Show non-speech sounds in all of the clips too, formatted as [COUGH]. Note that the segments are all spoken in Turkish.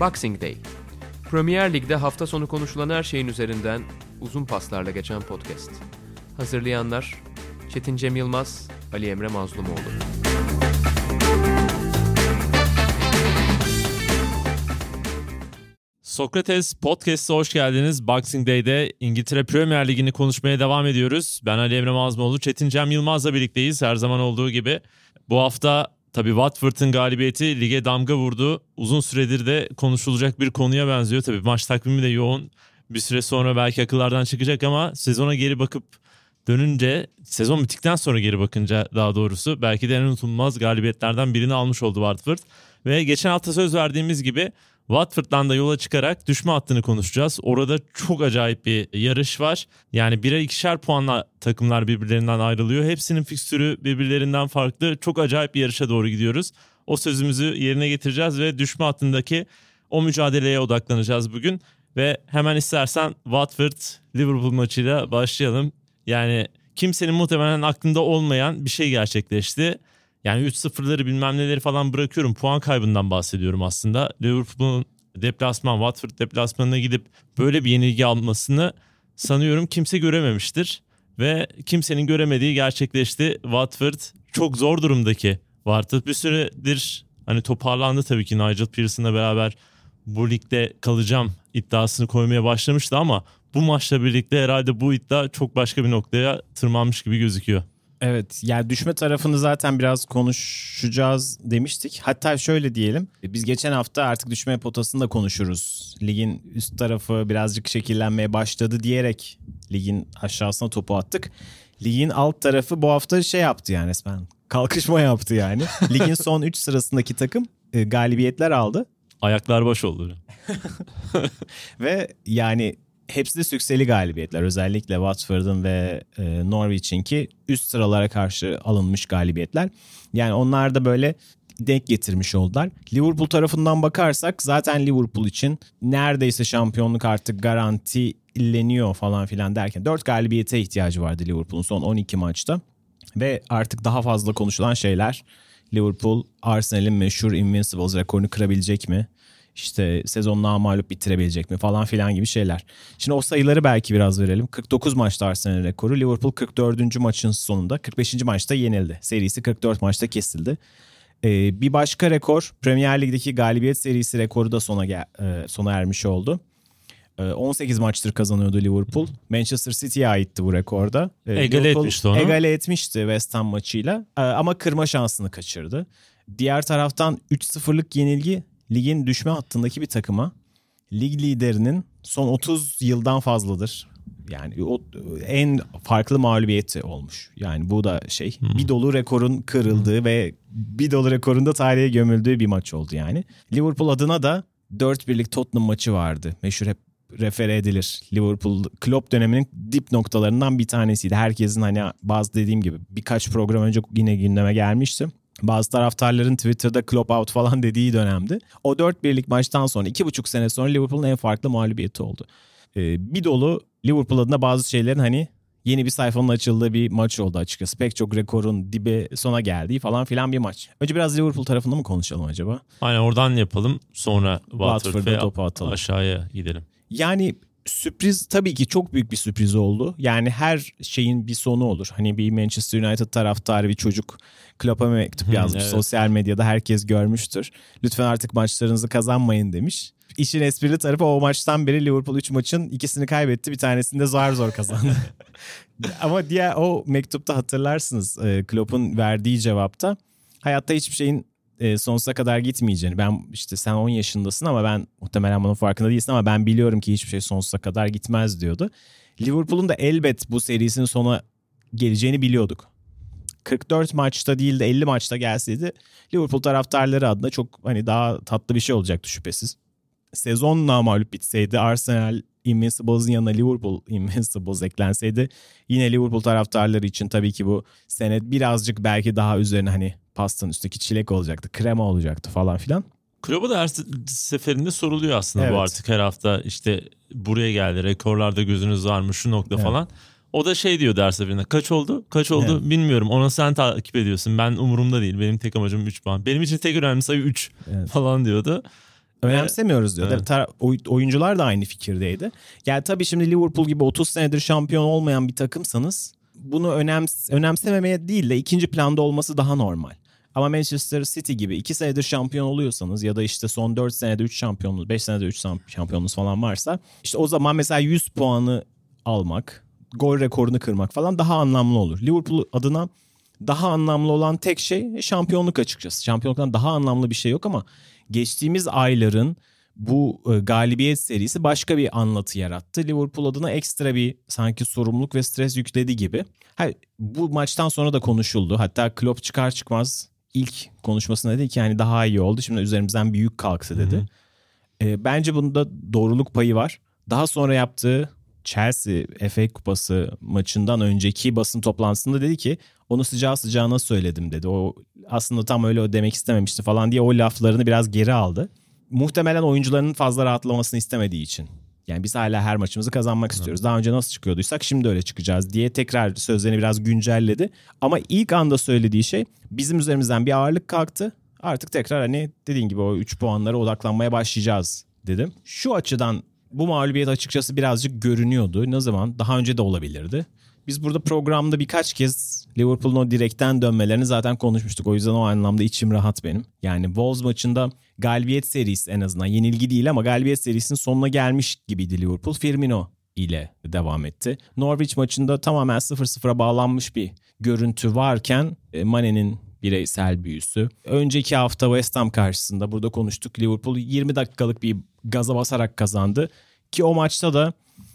Boxing Day. Premier Lig'de hafta sonu konuşulan her şeyin üzerinden uzun paslarla geçen podcast. Hazırlayanlar Çetin Cem Yılmaz, Ali Emre Mazlumoğlu. Sokrates Podcast'a hoş geldiniz. Boxing Day'de İngiltere Premier Ligi'ni konuşmaya devam ediyoruz. Ben Ali Emre Mazmoğlu, Çetin Cem Yılmaz'la birlikteyiz her zaman olduğu gibi. Bu hafta tabii Watford'ın galibiyeti lige damga vurdu. Uzun süredir de konuşulacak bir konuya benziyor. Tabii maç takvimi de yoğun. Bir süre sonra belki akıllardan çıkacak ama sezona geri bakıp dönünce, sezon bittikten sonra geri bakınca daha doğrusu belki de en unutulmaz galibiyetlerden birini almış oldu Watford. Ve geçen hafta söz verdiğimiz gibi Watford'dan da yola çıkarak düşme hattını konuşacağız. Orada çok acayip bir yarış var. Yani birer ikişer puanla takımlar birbirlerinden ayrılıyor. Hepsinin fikstürü birbirlerinden farklı. Çok acayip bir yarışa doğru gidiyoruz. O sözümüzü yerine getireceğiz ve düşme hattındaki o mücadeleye odaklanacağız bugün. Ve hemen istersen Watford-Liverpool maçıyla başlayalım. Yani kimsenin muhtemelen aklında olmayan bir şey gerçekleşti. Yani 3-0'ları bilmem neleri falan bırakıyorum. Puan kaybından bahsediyorum aslında. Liverpool'un deplasman, Watford deplasmanına gidip böyle bir yenilgi almasını sanıyorum kimse görememiştir. Ve kimsenin göremediği gerçekleşti. Watford çok zor durumdaki Watford bir süredir hani toparlandı tabii ki Nigel Pearson'la beraber bu ligde kalacağım iddiasını koymaya başlamıştı ama bu maçla birlikte herhalde bu iddia çok başka bir noktaya tırmanmış gibi gözüküyor. Evet yani düşme tarafını zaten biraz konuşacağız demiştik. Hatta şöyle diyelim biz geçen hafta artık düşme potasını da konuşuruz. Ligin üst tarafı birazcık şekillenmeye başladı diyerek ligin aşağısına topu attık. Ligin alt tarafı bu hafta şey yaptı yani resmen kalkışma yaptı yani. [LAUGHS] Ligin son 3 sırasındaki takım e, galibiyetler aldı. Ayaklar baş oldu. [LAUGHS] Ve yani hepsi de sükseli galibiyetler. Özellikle Watford'un ve e, Norwich'inki üst sıralara karşı alınmış galibiyetler. Yani onlar da böyle denk getirmiş oldular. Liverpool tarafından bakarsak zaten Liverpool için neredeyse şampiyonluk artık garantileniyor falan filan derken 4 galibiyete ihtiyacı vardı Liverpool'un son 12 maçta. Ve artık daha fazla konuşulan şeyler Liverpool Arsenal'in meşhur Invincibles rekorunu kırabilecek mi? İşte sezon namalup bitirebilecek mi falan filan gibi şeyler. Şimdi o sayıları belki biraz verelim. 49 maçta Arsenal rekoru. Liverpool 44. maçın sonunda 45. maçta yenildi. Serisi 44 maçta kesildi. Ee, bir başka rekor Premier Lig'deki galibiyet serisi rekoru da sona gel- e, sona ermiş oldu. 18 maçtır kazanıyordu Liverpool. Manchester City'ye aitti bu rekorda. Egale etmişti onu. Egale etmişti West Ham maçıyla ama kırma şansını kaçırdı. Diğer taraftan 3-0'lık yenilgi ligin düşme hattındaki bir takıma lig liderinin son 30 yıldan fazladır. Yani o en farklı mağlubiyeti olmuş. Yani bu da şey hmm. bir dolu rekorun kırıldığı hmm. ve bir dolu rekorun da tarihe gömüldüğü bir maç oldu yani. Liverpool adına da 4 birlik Tottenham maçı vardı. Meşhur hep refere edilir. Liverpool Klopp döneminin dip noktalarından bir tanesiydi. Herkesin hani bazı dediğim gibi birkaç program önce yine gündeme gelmişti. Bazı taraftarların Twitter'da Klopp out falan dediği dönemdi. O 4 birlik maçtan sonra 2,5 sene sonra Liverpool'un en farklı mağlubiyeti oldu. Ee, bir dolu Liverpool adına bazı şeylerin hani yeni bir sayfanın açıldığı bir maç oldu açıkçası. Pek çok rekorun dibe sona geldiği falan filan bir maç. Önce biraz Liverpool tarafında mı konuşalım acaba? Aynen oradan yapalım. Sonra Watford ve topu atalım. aşağıya gidelim. Yani sürpriz tabii ki çok büyük bir sürpriz oldu. Yani her şeyin bir sonu olur. Hani bir Manchester United taraftarı bir çocuk Klopp'a mektup [LAUGHS] yazmış. evet. Sosyal medyada herkes görmüştür. Lütfen artık maçlarınızı kazanmayın demiş. İşin esprili tarafı o maçtan beri Liverpool 3 maçın ikisini kaybetti. Bir tanesini de zar zor kazandı. [LAUGHS] Ama diğer o mektupta hatırlarsınız e, Klopp'un verdiği cevapta hayatta hiçbir şeyin e, sonsuza kadar gitmeyeceğini. Ben işte sen 10 yaşındasın ama ben muhtemelen bunun farkında değilsin ama ben biliyorum ki hiçbir şey sonsuza kadar gitmez diyordu. Liverpool'un da elbet bu serisinin sona geleceğini biliyorduk. 44 maçta değil de 50 maçta gelseydi Liverpool taraftarları adına çok hani daha tatlı bir şey olacaktı şüphesiz. Sezon namalup bitseydi Arsenal Invincibles'ın yanına Liverpool [LAUGHS] Invincibles eklenseydi yine Liverpool taraftarları için tabii ki bu sene birazcık belki daha üzerine hani pastanın üstteki çilek olacaktı, krema olacaktı falan filan. Klopp'a da her seferinde soruluyor aslında evet. bu artık her hafta işte buraya geldi rekorlarda gözünüz var mı şu nokta evet. falan. O da şey diyor her seferinde kaç oldu kaç oldu evet. bilmiyorum ona sen takip ediyorsun ben umurumda değil benim tek amacım 3 puan. Benim için tek önemli sayı 3 evet. falan diyordu. önemsemiyoruz diyor. Evet. Tar- oyuncular da aynı fikirdeydi. Yani tabii şimdi Liverpool gibi 30 senedir şampiyon olmayan bir takımsanız bunu önems önemsememeye değil de ikinci planda olması daha normal. Ama Manchester City gibi 2 senedir şampiyon oluyorsanız ya da işte son 4 senede 3 şampiyonluğunuz, 5 senede 3 şampiyonluğunuz falan varsa işte o zaman mesela 100 puanı almak, gol rekorunu kırmak falan daha anlamlı olur. Liverpool adına daha anlamlı olan tek şey şampiyonluk açıkçası. Şampiyonluktan daha anlamlı bir şey yok ama geçtiğimiz ayların bu e, galibiyet serisi başka bir anlatı yarattı. Liverpool adına ekstra bir sanki sorumluluk ve stres yükledi gibi. Ha, bu maçtan sonra da konuşuldu. Hatta Klopp çıkar çıkmaz ilk konuşmasında dedi ki yani daha iyi oldu. Şimdi üzerimizden bir yük kalktı dedi. E, bence bunda doğruluk payı var. Daha sonra yaptığı Chelsea FA Kupası maçından önceki basın toplantısında dedi ki onu sıcağı sıcağına söyledim dedi. O aslında tam öyle demek istememişti falan diye o laflarını biraz geri aldı. Muhtemelen oyuncuların fazla rahatlamasını istemediği için. Yani biz hala her maçımızı kazanmak istiyoruz. Daha önce nasıl çıkıyorduysak şimdi öyle çıkacağız diye tekrar sözlerini biraz güncelledi. Ama ilk anda söylediği şey bizim üzerimizden bir ağırlık kalktı. Artık tekrar hani dediğin gibi o 3 puanlara odaklanmaya başlayacağız dedim. Şu açıdan bu mağlubiyet açıkçası birazcık görünüyordu. Ne zaman? Daha önce de olabilirdi. Biz burada programda birkaç kez Liverpool'un o direkten dönmelerini zaten konuşmuştuk. O yüzden o anlamda içim rahat benim. Yani Wolves maçında galibiyet serisi en azından yenilgi değil ama galibiyet serisinin sonuna gelmiş gibiydi Liverpool. Firmino ile devam etti. Norwich maçında tamamen 0-0'a bağlanmış bir görüntü varken e, Mane'nin bireysel büyüsü. Önceki hafta West Ham karşısında burada konuştuk. Liverpool 20 dakikalık bir gaza basarak kazandı. Ki o maçta da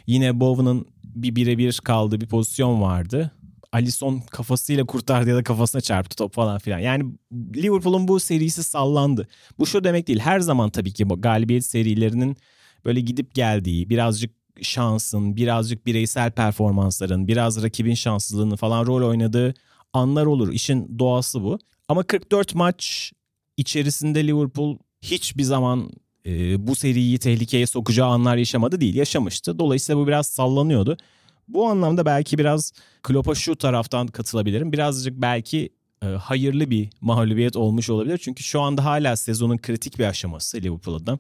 yine Bowen'ın bir birebir kaldığı bir pozisyon vardı. Alisson kafasıyla kurtardı ya da kafasına çarptı top falan filan. Yani Liverpool'un bu serisi sallandı. Bu şu demek değil. Her zaman tabii ki bu galibiyet serilerinin böyle gidip geldiği, birazcık şansın, birazcık bireysel performansların, biraz rakibin şanssızlığının falan rol oynadığı anlar olur. İşin doğası bu. Ama 44 maç içerisinde Liverpool hiçbir zaman e, bu seriyi tehlikeye sokacağı anlar yaşamadı değil. Yaşamıştı. Dolayısıyla bu biraz sallanıyordu. Bu anlamda belki biraz Klopp'a şu taraftan katılabilirim. Birazcık belki e, hayırlı bir mağlubiyet olmuş olabilir. Çünkü şu anda hala sezonun kritik bir aşaması Liverpool adına.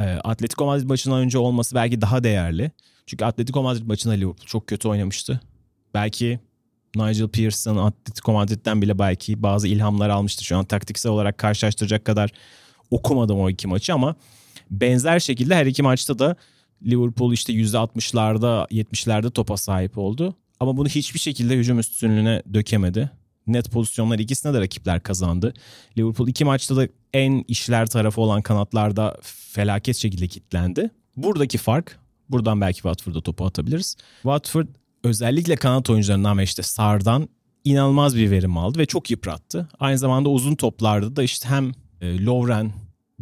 E, Atletico Madrid maçından önce olması belki daha değerli. Çünkü Atletico Madrid maçında Liverpool çok kötü oynamıştı. Belki Nigel Pearson Atletico Madrid'den bile belki bazı ilhamlar almıştır. Şu an taktiksel olarak karşılaştıracak kadar okumadım o iki maçı ama benzer şekilde her iki maçta da Liverpool işte %60'larda 70'lerde topa sahip oldu. Ama bunu hiçbir şekilde hücum üstünlüğüne dökemedi. Net pozisyonlar ikisine de rakipler kazandı. Liverpool iki maçta da en işler tarafı olan kanatlarda felaket şekilde kilitlendi. Buradaki fark, buradan belki Watford'a topu atabiliriz. Watford özellikle kanat oyuncularından ve işte Sar'dan inanılmaz bir verim aldı ve çok yıprattı. Aynı zamanda uzun toplarda da işte hem e, Lovren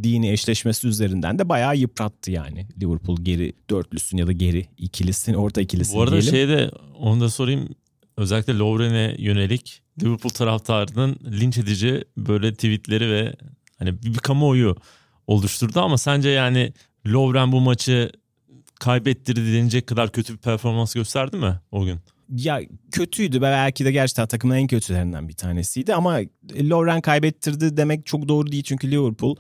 dini eşleşmesi üzerinden de bayağı yıprattı yani. Liverpool geri dörtlüsün ya da geri ikilisin, orta ikilisin Bu arada diyelim. şeyde onu da sorayım. Özellikle Lovren'e yönelik Liverpool taraftarının linç edici böyle tweetleri ve hani bir, bir kamuoyu oluşturdu ama sence yani Lovren bu maçı kaybettirdi denilecek kadar kötü bir performans gösterdi mi o gün? Ya kötüydü belki de gerçekten takımın en kötülerinden bir tanesiydi ama Lovren kaybettirdi demek çok doğru değil çünkü Liverpool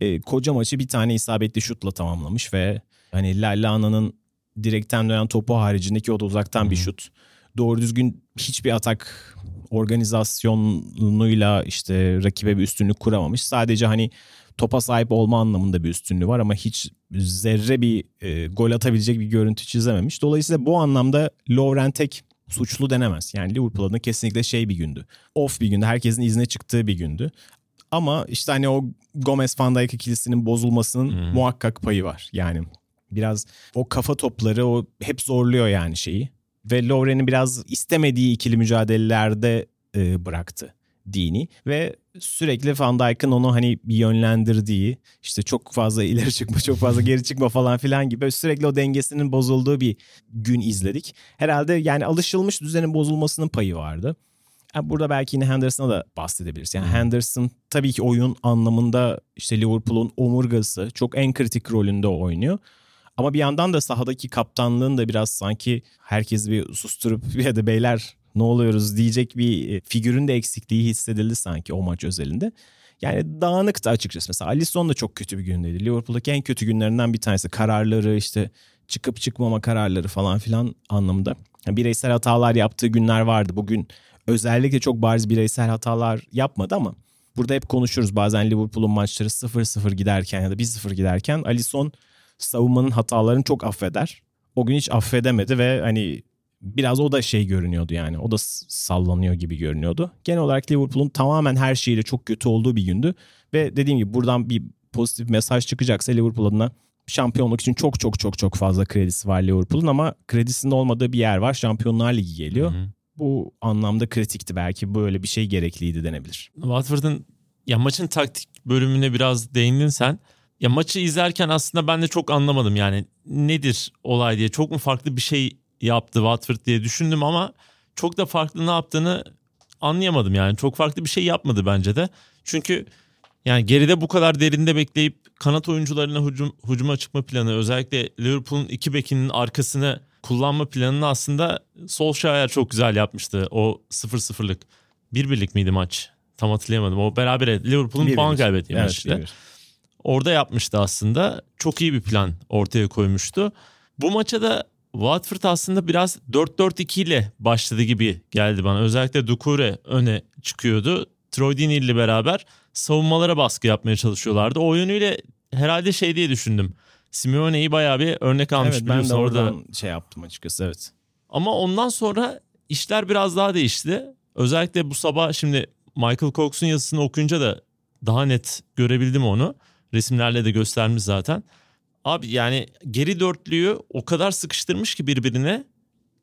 e, koca maçı bir tane isabetli şutla tamamlamış ve hani Lalla'nın direkten dönen topu haricindeki o da uzaktan bir şut. Doğru düzgün hiçbir atak organizasyonuyla işte rakibe bir üstünlük kuramamış. Sadece hani topa sahip olma anlamında bir üstünlüğü var ama hiç zerre bir e, gol atabilecek bir görüntü çizememiş. Dolayısıyla bu anlamda Lovren tek suçlu denemez. Yani Liverpool adına kesinlikle şey bir gündü. Off bir gündü. Herkesin izne çıktığı bir gündü. Ama işte hani o Gomez Van Dijk ikilisinin bozulmasının Hmm. muhakkak payı var. Yani biraz o kafa topları o hep zorluyor yani şeyi. Ve Lovren'i biraz istemediği ikili mücadelelerde e, bıraktı dini ve sürekli Van Dijk'ın onu hani bir yönlendirdiği işte çok fazla ileri çıkma çok fazla geri çıkma falan filan gibi sürekli o dengesinin bozulduğu bir gün izledik. Herhalde yani alışılmış düzenin bozulmasının payı vardı. Yani burada belki yine Henderson'a da bahsedebiliriz. Yani Henderson tabii ki oyun anlamında işte Liverpool'un omurgası çok en kritik rolünde oynuyor. Ama bir yandan da sahadaki kaptanlığın da biraz sanki herkes bir susturup [LAUGHS] ya da beyler ne oluyoruz diyecek bir e, figürün de eksikliği hissedildi sanki o maç özelinde. Yani dağınıktı açıkçası. Mesela Alisson da çok kötü bir gündeydi. Liverpool'daki en kötü günlerinden bir tanesi. Kararları işte çıkıp çıkmama kararları falan filan anlamında. Yani bireysel hatalar yaptığı günler vardı. Bugün özellikle çok bariz bireysel hatalar yapmadı ama burada hep konuşuruz. Bazen Liverpool'un maçları 0-0 giderken ya da 1-0 giderken Alisson savunmanın hatalarını çok affeder. O gün hiç affedemedi ve hani biraz o da şey görünüyordu yani. O da sallanıyor gibi görünüyordu. Genel olarak Liverpool'un tamamen her şeyiyle çok kötü olduğu bir gündü. Ve dediğim gibi buradan bir pozitif mesaj çıkacaksa Liverpool adına şampiyonluk için çok çok çok çok fazla kredisi var Liverpool'un ama kredisinde olmadığı bir yer var. Şampiyonlar Ligi geliyor. Hı hı. Bu anlamda kritikti belki böyle bir şey gerekliydi denebilir. Watford'un ya maçın taktik bölümüne biraz değindin sen. Ya maçı izlerken aslında ben de çok anlamadım yani nedir olay diye. Çok mu farklı bir şey yaptı Watford diye düşündüm ama çok da farklı ne yaptığını anlayamadım yani. Çok farklı bir şey yapmadı bence de. Çünkü yani geride bu kadar derinde bekleyip kanat oyuncularına hücum, hücuma çıkma planı özellikle Liverpool'un iki bekinin arkasını kullanma planını aslında Solskjaer çok güzel yapmıştı. O 0-0'lık. Bir birlik miydi maç? Tam hatırlayamadım. O berabere Liverpool'un puan kaybettiği evet, maçtı. Orada yapmıştı aslında. Çok iyi bir plan ortaya koymuştu. Bu maça da Watford aslında biraz 4-4-2 ile başladı gibi geldi bana. Özellikle Dukure öne çıkıyordu. Troy Deeney ile beraber savunmalara baskı yapmaya çalışıyorlardı. O yönüyle herhalde şey diye düşündüm. Simeone'yi bayağı bir örnek almış evet, biliyorsun. Ben de orada şey yaptım açıkçası evet. Ama ondan sonra işler biraz daha değişti. Özellikle bu sabah şimdi Michael Cox'un yazısını okuyunca da daha net görebildim onu. Resimlerle de göstermiş zaten. Abi yani geri dörtlüyü o kadar sıkıştırmış ki birbirine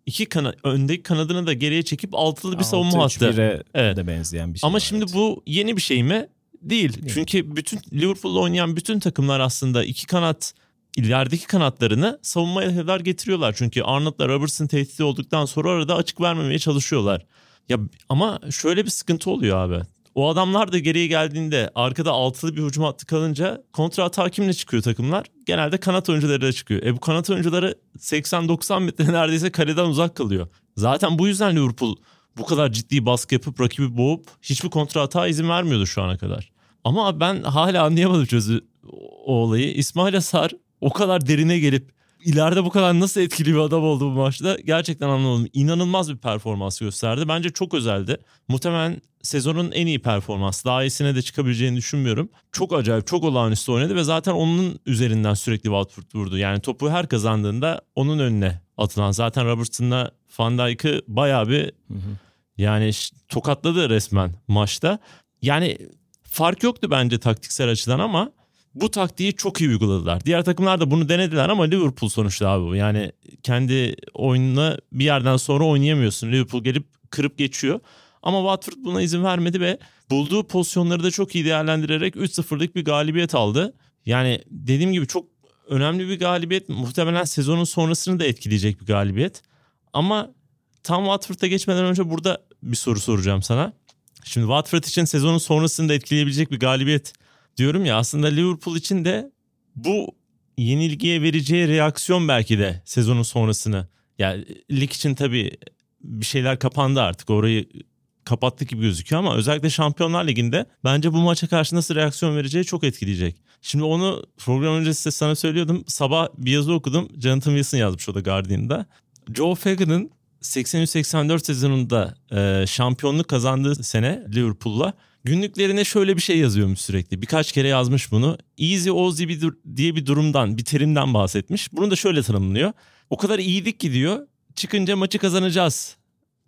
iki kana öndeki kanadını da geriye çekip altılı bir savunma hattı. Evet. de benzeyen bir şey. Ama var, şimdi evet. bu yeni bir şey mi? Değil. Değil. Çünkü bütün Liverpool'da oynayan bütün takımlar aslında iki kanat ilerideki kanatlarını savunmaya kadar getiriyorlar. Çünkü Arnold'la Robertson tehdit olduktan sonra arada açık vermemeye çalışıyorlar. Ya ama şöyle bir sıkıntı oluyor abi. O adamlar da geriye geldiğinde arkada altılı bir hücum hattı kalınca kontra atağa kimle çıkıyor takımlar? Genelde kanat oyuncuları da çıkıyor. E bu kanat oyuncuları 80-90 metre [LAUGHS] neredeyse kaleden uzak kalıyor. Zaten bu yüzden Liverpool bu kadar ciddi baskı yapıp rakibi boğup hiçbir kontra atağa izin vermiyordu şu ana kadar. Ama ben hala anlayamadım çözü o olayı. İsmail Asar o kadar derine gelip ileride bu kadar nasıl etkili bir adam oldu bu maçta gerçekten anlamadım. İnanılmaz bir performans gösterdi. Bence çok özeldi. Muhtemelen sezonun en iyi performansı. Daha iyisine de çıkabileceğini düşünmüyorum. Çok acayip, çok olağanüstü oynadı ve zaten onun üzerinden sürekli Watford vurdu. Yani topu her kazandığında onun önüne atılan. Zaten Robertson'la Van Dijk'ı bayağı bir hı hı. yani tokatladı resmen maçta. Yani fark yoktu bence taktiksel açıdan ama bu taktiği çok iyi uyguladılar. Diğer takımlar da bunu denediler ama Liverpool sonuçta abi bu. Yani kendi oyununa bir yerden sonra oynayamıyorsun. Liverpool gelip kırıp geçiyor. Ama Watford buna izin vermedi ve bulduğu pozisyonları da çok iyi değerlendirerek 3-0'lık bir galibiyet aldı. Yani dediğim gibi çok önemli bir galibiyet. Muhtemelen sezonun sonrasını da etkileyecek bir galibiyet. Ama tam Watford'a geçmeden önce burada bir soru soracağım sana. Şimdi Watford için sezonun sonrasını da etkileyebilecek bir galibiyet diyorum ya aslında Liverpool için de bu yenilgiye vereceği reaksiyon belki de sezonun sonrasını. Yani lig için tabii bir şeyler kapandı artık. Orayı kapattı gibi gözüküyor ama özellikle Şampiyonlar Ligi'nde bence bu maça karşı nasıl reaksiyon vereceği çok etkileyecek. Şimdi onu program öncesi sana söylüyordum. Sabah bir yazı okudum. Jonathan Wilson yazmış o da Guardian'da. Joe Fagan'ın 83-84 sezonunda e, şampiyonluk kazandığı sene Liverpool'la günlüklerine şöyle bir şey yazıyormuş sürekli. Birkaç kere yazmış bunu. Easy Ozzy bir diye bir durumdan, bir terimden bahsetmiş. Bunu da şöyle tanımlıyor. O kadar iyiydik ki diyor. Çıkınca maçı kazanacağız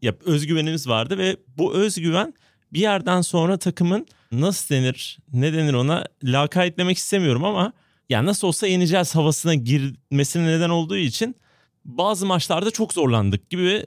ya özgüvenimiz vardı ve bu özgüven bir yerden sonra takımın nasıl denir ne denir ona lakaytlemek istemiyorum ama ya nasıl olsa yeneceğiz havasına girmesine neden olduğu için bazı maçlarda çok zorlandık gibi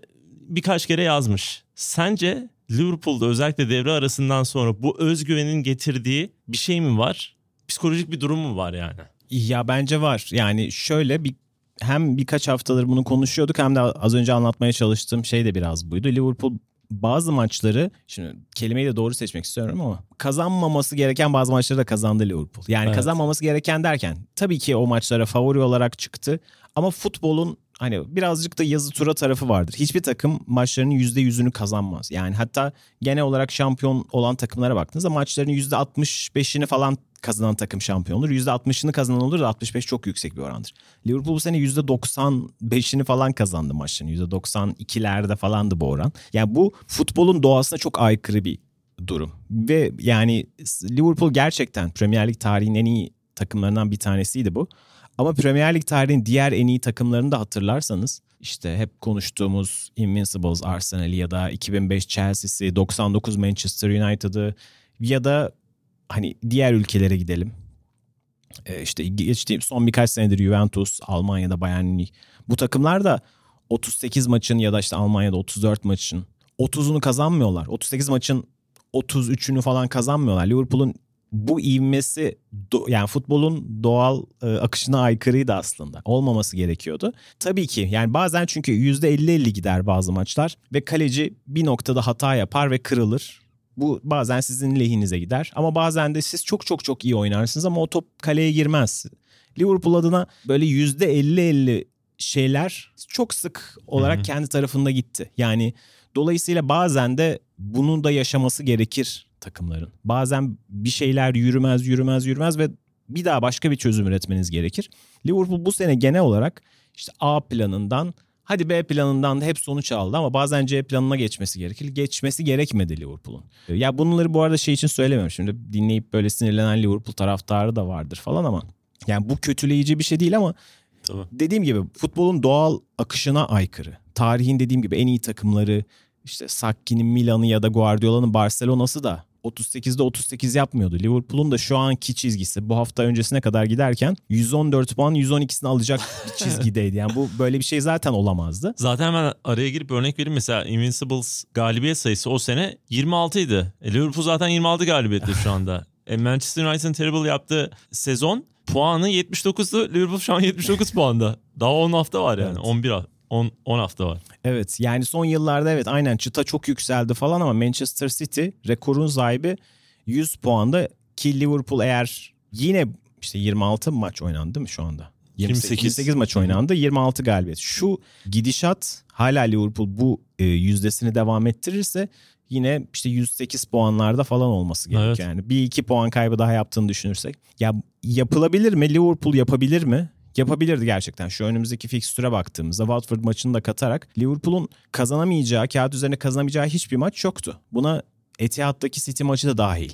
birkaç kere yazmış. Sence Liverpool'da özellikle devre arasından sonra bu özgüvenin getirdiği bir şey mi var? Psikolojik bir durum mu var yani? Ya bence var. Yani şöyle bir hem birkaç haftadır bunu konuşuyorduk hem de az önce anlatmaya çalıştığım şey de biraz buydu. Liverpool bazı maçları şimdi kelimeyi de doğru seçmek istiyorum ama kazanmaması gereken bazı maçları da kazandı Liverpool. Yani evet. kazanmaması gereken derken tabii ki o maçlara favori olarak çıktı ama futbolun hani birazcık da yazı tura tarafı vardır. Hiçbir takım maçlarının %100'ünü kazanmaz. Yani hatta genel olarak şampiyon olan takımlara baktığınızda maçların %65'ini falan kazanan takım şampiyon olur. %60'ını kazanan olur da 65 çok yüksek bir orandır. Liverpool bu sene %95'ini falan kazandı maçların. %92'lerde falandı bu oran. Yani bu futbolun doğasına çok aykırı bir durum. Ve yani Liverpool gerçekten Premier Lig tarihinin en iyi takımlarından bir tanesiydi bu. Ama Premier Lig tarihinin diğer en iyi takımlarını da hatırlarsanız işte hep konuştuğumuz Invincibles Arsenal'i ya da 2005 Chelsea'si, 99 Manchester United'ı ya da hani diğer ülkelere gidelim. Ee, işte geçtiğim son birkaç senedir Juventus, Almanya'da Bayern Münih. Bu takımlar da 38 maçın ya da işte Almanya'da 34 maçın 30'unu kazanmıyorlar. 38 maçın 33'ünü falan kazanmıyorlar. Liverpool'un bu ivmesi yani futbolun doğal e, akışına aykırıydı aslında. Olmaması gerekiyordu. Tabii ki yani bazen çünkü %50-50 gider bazı maçlar ve kaleci bir noktada hata yapar ve kırılır. Bu bazen sizin lehinize gider ama bazen de siz çok çok çok iyi oynarsınız ama o top kaleye girmez. Liverpool adına böyle %50-50 şeyler çok sık olarak Hı-hı. kendi tarafında gitti. Yani dolayısıyla bazen de bunun da yaşaması gerekir takımların. Bazen bir şeyler yürümez yürümez yürümez ve bir daha başka bir çözüm üretmeniz gerekir. Liverpool bu sene genel olarak işte A planından hadi B planından da hep sonuç aldı ama bazen C planına geçmesi gerekir. Geçmesi gerekmedi Liverpool'un. Ya bunları bu arada şey için söylemiyorum. Şimdi dinleyip böyle sinirlenen Liverpool taraftarı da vardır falan ama yani bu kötüleyici bir şey değil ama Tamam. Dediğim gibi futbolun doğal akışına aykırı. Tarihin dediğim gibi en iyi takımları işte Sakki'nin Milan'ı ya da Guardiola'nın Barcelona'sı da 38'de 38 yapmıyordu. Liverpool'un da şu anki çizgisi bu hafta öncesine kadar giderken 114 puan 112'sini alacak bir [LAUGHS] çizgideydi. Yani bu böyle bir şey zaten olamazdı. Zaten hemen araya girip örnek vereyim. Mesela Invincibles galibiyet sayısı o sene 26 idi. E, Liverpool zaten 26 galibiyetli şu anda. [LAUGHS] E, Manchester United'ın terrible yaptığı sezon puanı 79'du. Liverpool şu an 79 puanda. Daha 10 hafta var yani. Evet. 11 10, 10 hafta var. Evet yani son yıllarda evet aynen çıta çok yükseldi falan ama Manchester City rekorun sahibi 100 puanda ki Liverpool eğer yine işte 26 maç oynandı mı şu anda? 28, 28 maç oynandı 26 galibiyet. Şu gidişat hala Liverpool bu e, yüzdesini devam ettirirse yine işte 108 puanlarda falan olması gerekiyor. Evet. Yani bir iki puan kaybı daha yaptığını düşünürsek. Ya yapılabilir mi? Liverpool yapabilir mi? Yapabilirdi gerçekten. Şu önümüzdeki fikstüre baktığımızda Watford maçını da katarak Liverpool'un kazanamayacağı, kağıt üzerine kazanamayacağı hiçbir maç yoktu. Buna Etihad'daki City maçı da dahil.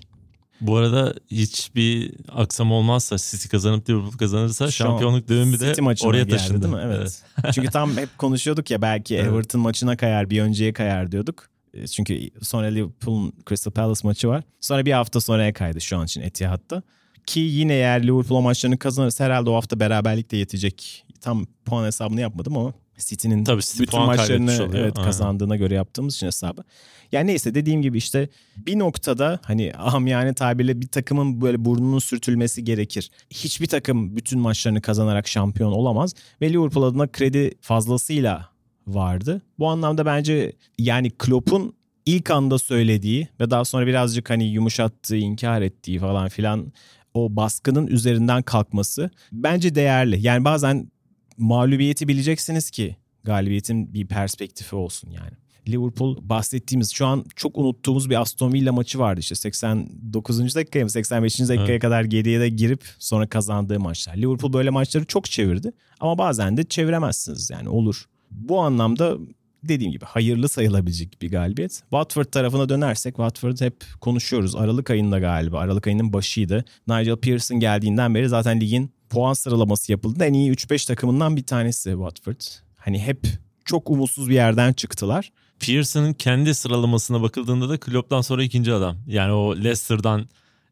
Bu arada hiçbir aksam olmazsa City kazanıp Liverpool kazanırsa Şu şampiyonluk dönemi de oraya geldi, taşındı. Değil mi? Evet. evet. [LAUGHS] Çünkü tam hep konuşuyorduk ya belki evet. Everton maçına kayar bir önceye kayar diyorduk. E, çünkü sonra Liverpool'un Crystal Palace maçı var. Sonra bir hafta sonraya kaydı şu an için Etihad'da. Ki yine eğer Liverpool maçlarını kazanırsa herhalde o hafta beraberlik de yetecek. Tam puan hesabını yapmadım ama City'nin Tabii City bütün maçlarını evet, kazandığına göre yaptığımız için hesabı. Yani neyse dediğim gibi işte bir noktada hani amiyane tabirle bir takımın böyle burnunun sürtülmesi gerekir. Hiçbir takım bütün maçlarını kazanarak şampiyon olamaz ve Liverpool adına kredi fazlasıyla vardı. Bu anlamda bence yani Klopp'un ilk anda söylediği ve daha sonra birazcık hani yumuşattığı, inkar ettiği falan filan o baskının üzerinden kalkması bence değerli. Yani bazen mağlubiyeti bileceksiniz ki galibiyetin bir perspektifi olsun yani. Liverpool bahsettiğimiz şu an çok unuttuğumuz bir Aston Villa maçı vardı işte 89. dakikaya mı 85. dakikaya evet. kadar geriye de girip sonra kazandığı maçlar. Liverpool böyle maçları çok çevirdi ama bazen de çeviremezsiniz yani olur. Bu anlamda dediğim gibi hayırlı sayılabilecek bir galibiyet. Watford tarafına dönersek Watford hep konuşuyoruz. Aralık ayında galiba. Aralık ayının başıydı. Nigel Pearson geldiğinden beri zaten ligin puan sıralaması yapıldı. En iyi 3-5 takımından bir tanesi Watford. Hani hep çok umutsuz bir yerden çıktılar. Pearson'ın kendi sıralamasına bakıldığında da Klopp'tan sonra ikinci adam. Yani o Leicester'dan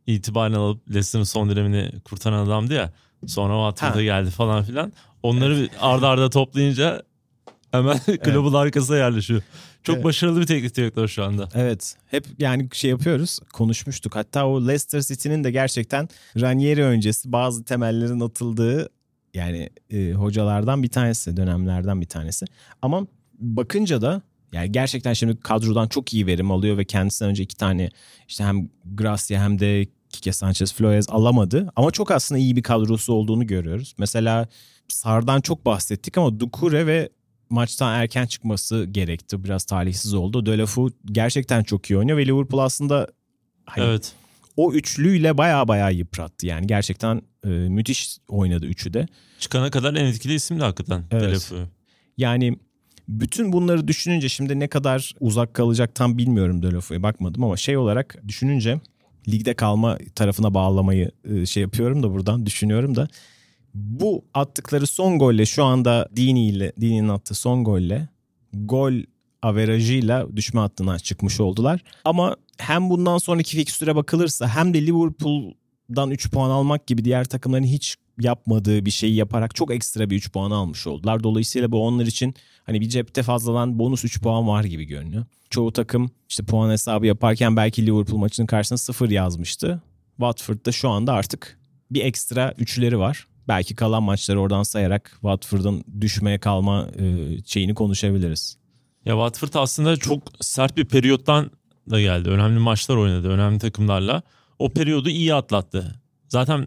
itibaren alıp Leicester'ın son dönemini kurtaran adamdı ya. Sonra Watford'a geldi falan filan. Onları evet. arda arda toplayınca Hemen kulübün evet. arkasına yerleşiyor. Çok evet. başarılı bir teknik direktör şu anda. Evet. Hep yani şey yapıyoruz. Konuşmuştuk. Hatta o Leicester City'nin de gerçekten Ranieri öncesi bazı temellerin atıldığı yani e, hocalardan bir tanesi, dönemlerden bir tanesi. Ama bakınca da yani gerçekten şimdi kadrodan çok iyi verim alıyor ve kendisinden önce iki tane işte hem Gracia hem de Kike Sanchez Flores alamadı. Ama çok aslında iyi bir kadrosu olduğunu görüyoruz. Mesela Sar'dan çok bahsettik ama Dukure ve maçtan erken çıkması gerekti. Biraz talihsiz oldu. Delafu gerçekten çok iyi oynuyor ve Liverpool aslında hani Evet. o üçlüyle baya baya yıprattı. Yani gerçekten e, müthiş oynadı üçü de. Çıkana kadar en etkili isim de hakikaten. Evet. Delafu. Yani bütün bunları düşününce şimdi ne kadar uzak kalacak tam bilmiyorum Delafu'ya bakmadım ama şey olarak düşününce ligde kalma tarafına bağlamayı e, şey yapıyorum da buradan düşünüyorum da bu attıkları son golle şu anda Dini ile Dini'nin attığı son golle gol averajıyla düşme hattına çıkmış oldular. Ama hem bundan sonraki fikstüre bakılırsa hem de Liverpool'dan 3 puan almak gibi diğer takımların hiç yapmadığı bir şeyi yaparak çok ekstra bir 3 puan almış oldular. Dolayısıyla bu onlar için hani bir cepte fazladan bonus 3 puan var gibi görünüyor. Çoğu takım işte puan hesabı yaparken belki Liverpool maçının karşısına 0 yazmıştı. Watford'da şu anda artık bir ekstra üçleri var. Belki kalan maçları oradan sayarak Watford'un düşmeye kalma e, şeyini konuşabiliriz. Ya Watford aslında çok sert bir periyottan da geldi. Önemli maçlar oynadı önemli takımlarla. O periyodu iyi atlattı. Zaten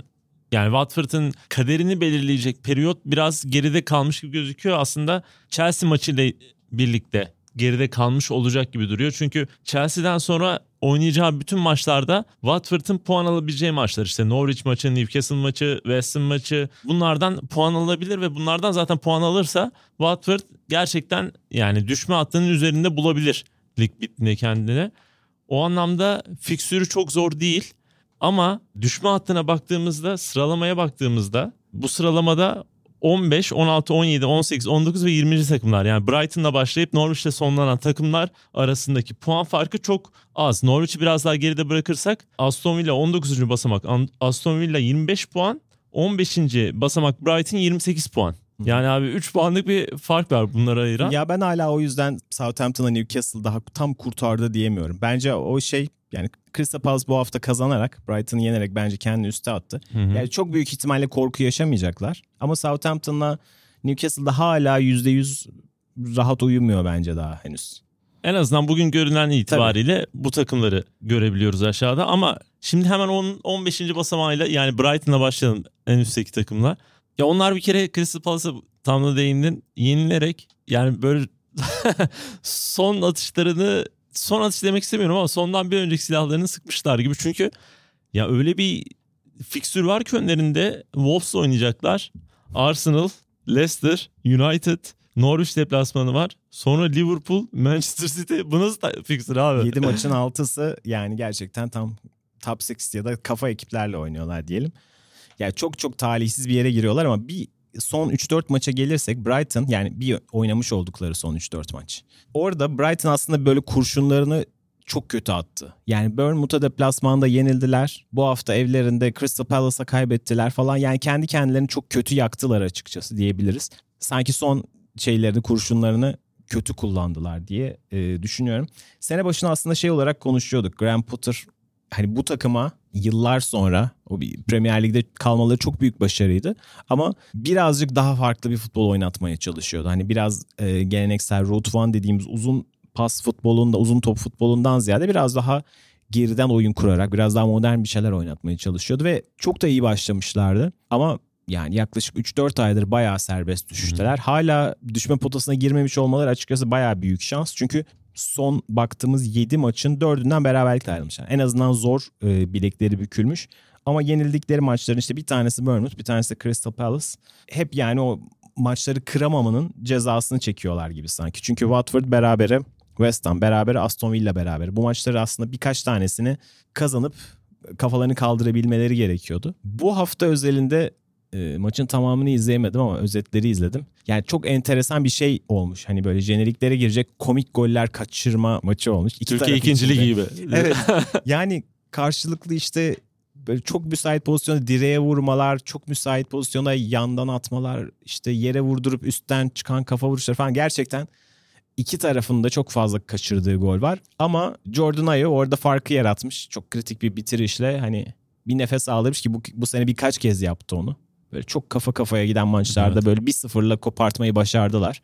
yani Watford'ın kaderini belirleyecek periyot biraz geride kalmış gibi gözüküyor. Aslında Chelsea maçıyla birlikte geride kalmış olacak gibi duruyor. Çünkü Chelsea'den sonra oynayacağı bütün maçlarda Watford'ın puan alabileceği maçlar işte Norwich maçı, Newcastle maçı, West Ham maçı bunlardan puan alabilir ve bunlardan zaten puan alırsa Watford gerçekten yani düşme hattının üzerinde bulabilir lig bittiğinde kendine. O anlamda fiksürü çok zor değil ama düşme hattına baktığımızda sıralamaya baktığımızda bu sıralamada 15, 16, 17, 18, 19 ve 20. takımlar. Yani Brighton'la başlayıp Norwich'le sonlanan takımlar arasındaki puan farkı çok az. Norwich'i biraz daha geride bırakırsak Aston Villa 19. basamak, Aston Villa 25 puan, 15. basamak Brighton 28 puan. Yani abi 3 puanlık bir fark var bunlara ayıran. Ya ben hala o yüzden Southampton'a Newcastle daha tam kurtardı diyemiyorum. Bence o şey yani Crystal Palace bu hafta kazanarak Brighton'ı yenerek bence kendini üste attı. Hı hı. Yani çok büyük ihtimalle korku yaşamayacaklar. Ama Southampton'la Newcastle'da hala %100 rahat uyumuyor bence daha henüz. En azından bugün görünen itibariyle bu takımları görebiliyoruz aşağıda ama şimdi hemen 10 15. basamağıyla yani Brighton'la başlayalım en üstteki takımlar. Ya onlar bir kere Crystal Palace'a tam da değindin yenilerek yani böyle [LAUGHS] son atışlarını son atış demek istemiyorum ama sondan bir önceki silahlarını sıkmışlar gibi. Çünkü ya öyle bir fikstür var ki önlerinde Wolves oynayacaklar. Arsenal, Leicester, United, Norwich deplasmanı var. Sonra Liverpool, Manchester City. Bu nasıl da fikstür abi? 7 [LAUGHS] maçın 6'sı yani gerçekten tam top 6 ya da kafa ekiplerle oynuyorlar diyelim. Yani çok çok talihsiz bir yere giriyorlar ama bir son 3-4 maça gelirsek Brighton yani bir oynamış oldukları son 3-4 maç. Orada Brighton aslında böyle kurşunlarını çok kötü attı. Yani Bournemouth'a deplasmanda yenildiler. Bu hafta evlerinde Crystal Palace'a kaybettiler falan. Yani kendi kendilerini çok kötü yaktılar açıkçası diyebiliriz. Sanki son şeylerini, kurşunlarını kötü kullandılar diye e, düşünüyorum. Sene başına aslında şey olarak konuşuyorduk. Graham Potter hani bu takıma yıllar sonra o bir Premier Lig'de kalmaları çok büyük başarıydı. Ama birazcık daha farklı bir futbol oynatmaya çalışıyordu. Hani biraz e, geleneksel route one dediğimiz uzun pas futbolunda, uzun top futbolundan ziyade biraz daha geriden oyun kurarak biraz daha modern bir şeyler oynatmaya çalışıyordu ve çok da iyi başlamışlardı. Ama yani yaklaşık 3-4 aydır bayağı serbest düşüşteler. Hala düşme potasına girmemiş olmaları açıkçası bayağı büyük şans. Çünkü son baktığımız 7 maçın 4'ünden beraberlikle ayrılmışlar. En azından zor e, bilekleri bükülmüş. Ama yenildikleri maçların işte bir tanesi Bournemouth, bir tanesi Crystal Palace. Hep yani o maçları kıramamanın cezasını çekiyorlar gibi sanki. Çünkü Watford berabere, West Ham berabere, Aston Villa berabere. Bu maçları aslında birkaç tanesini kazanıp kafalarını kaldırabilmeleri gerekiyordu. Bu hafta özelinde e, maçın tamamını izleyemedim ama özetleri izledim. Yani çok enteresan bir şey olmuş. Hani böyle jeneriklere girecek komik goller kaçırma maçı olmuş. İki Türkiye ikinciliği içinde. gibi. Evet. [LAUGHS] yani karşılıklı işte böyle çok müsait pozisyonda direğe vurmalar, çok müsait pozisyonda yandan atmalar, işte yere vurdurup üstten çıkan kafa vuruşları falan gerçekten iki tarafında çok fazla kaçırdığı gol var. Ama Jordan Ayew orada farkı yaratmış. Çok kritik bir bitirişle hani bir nefes aldırmış ki bu, bu sene birkaç kez yaptı onu. Böyle çok kafa kafaya giden maçlarda Evet. böyle bir sıfırla kopartmayı başardılar.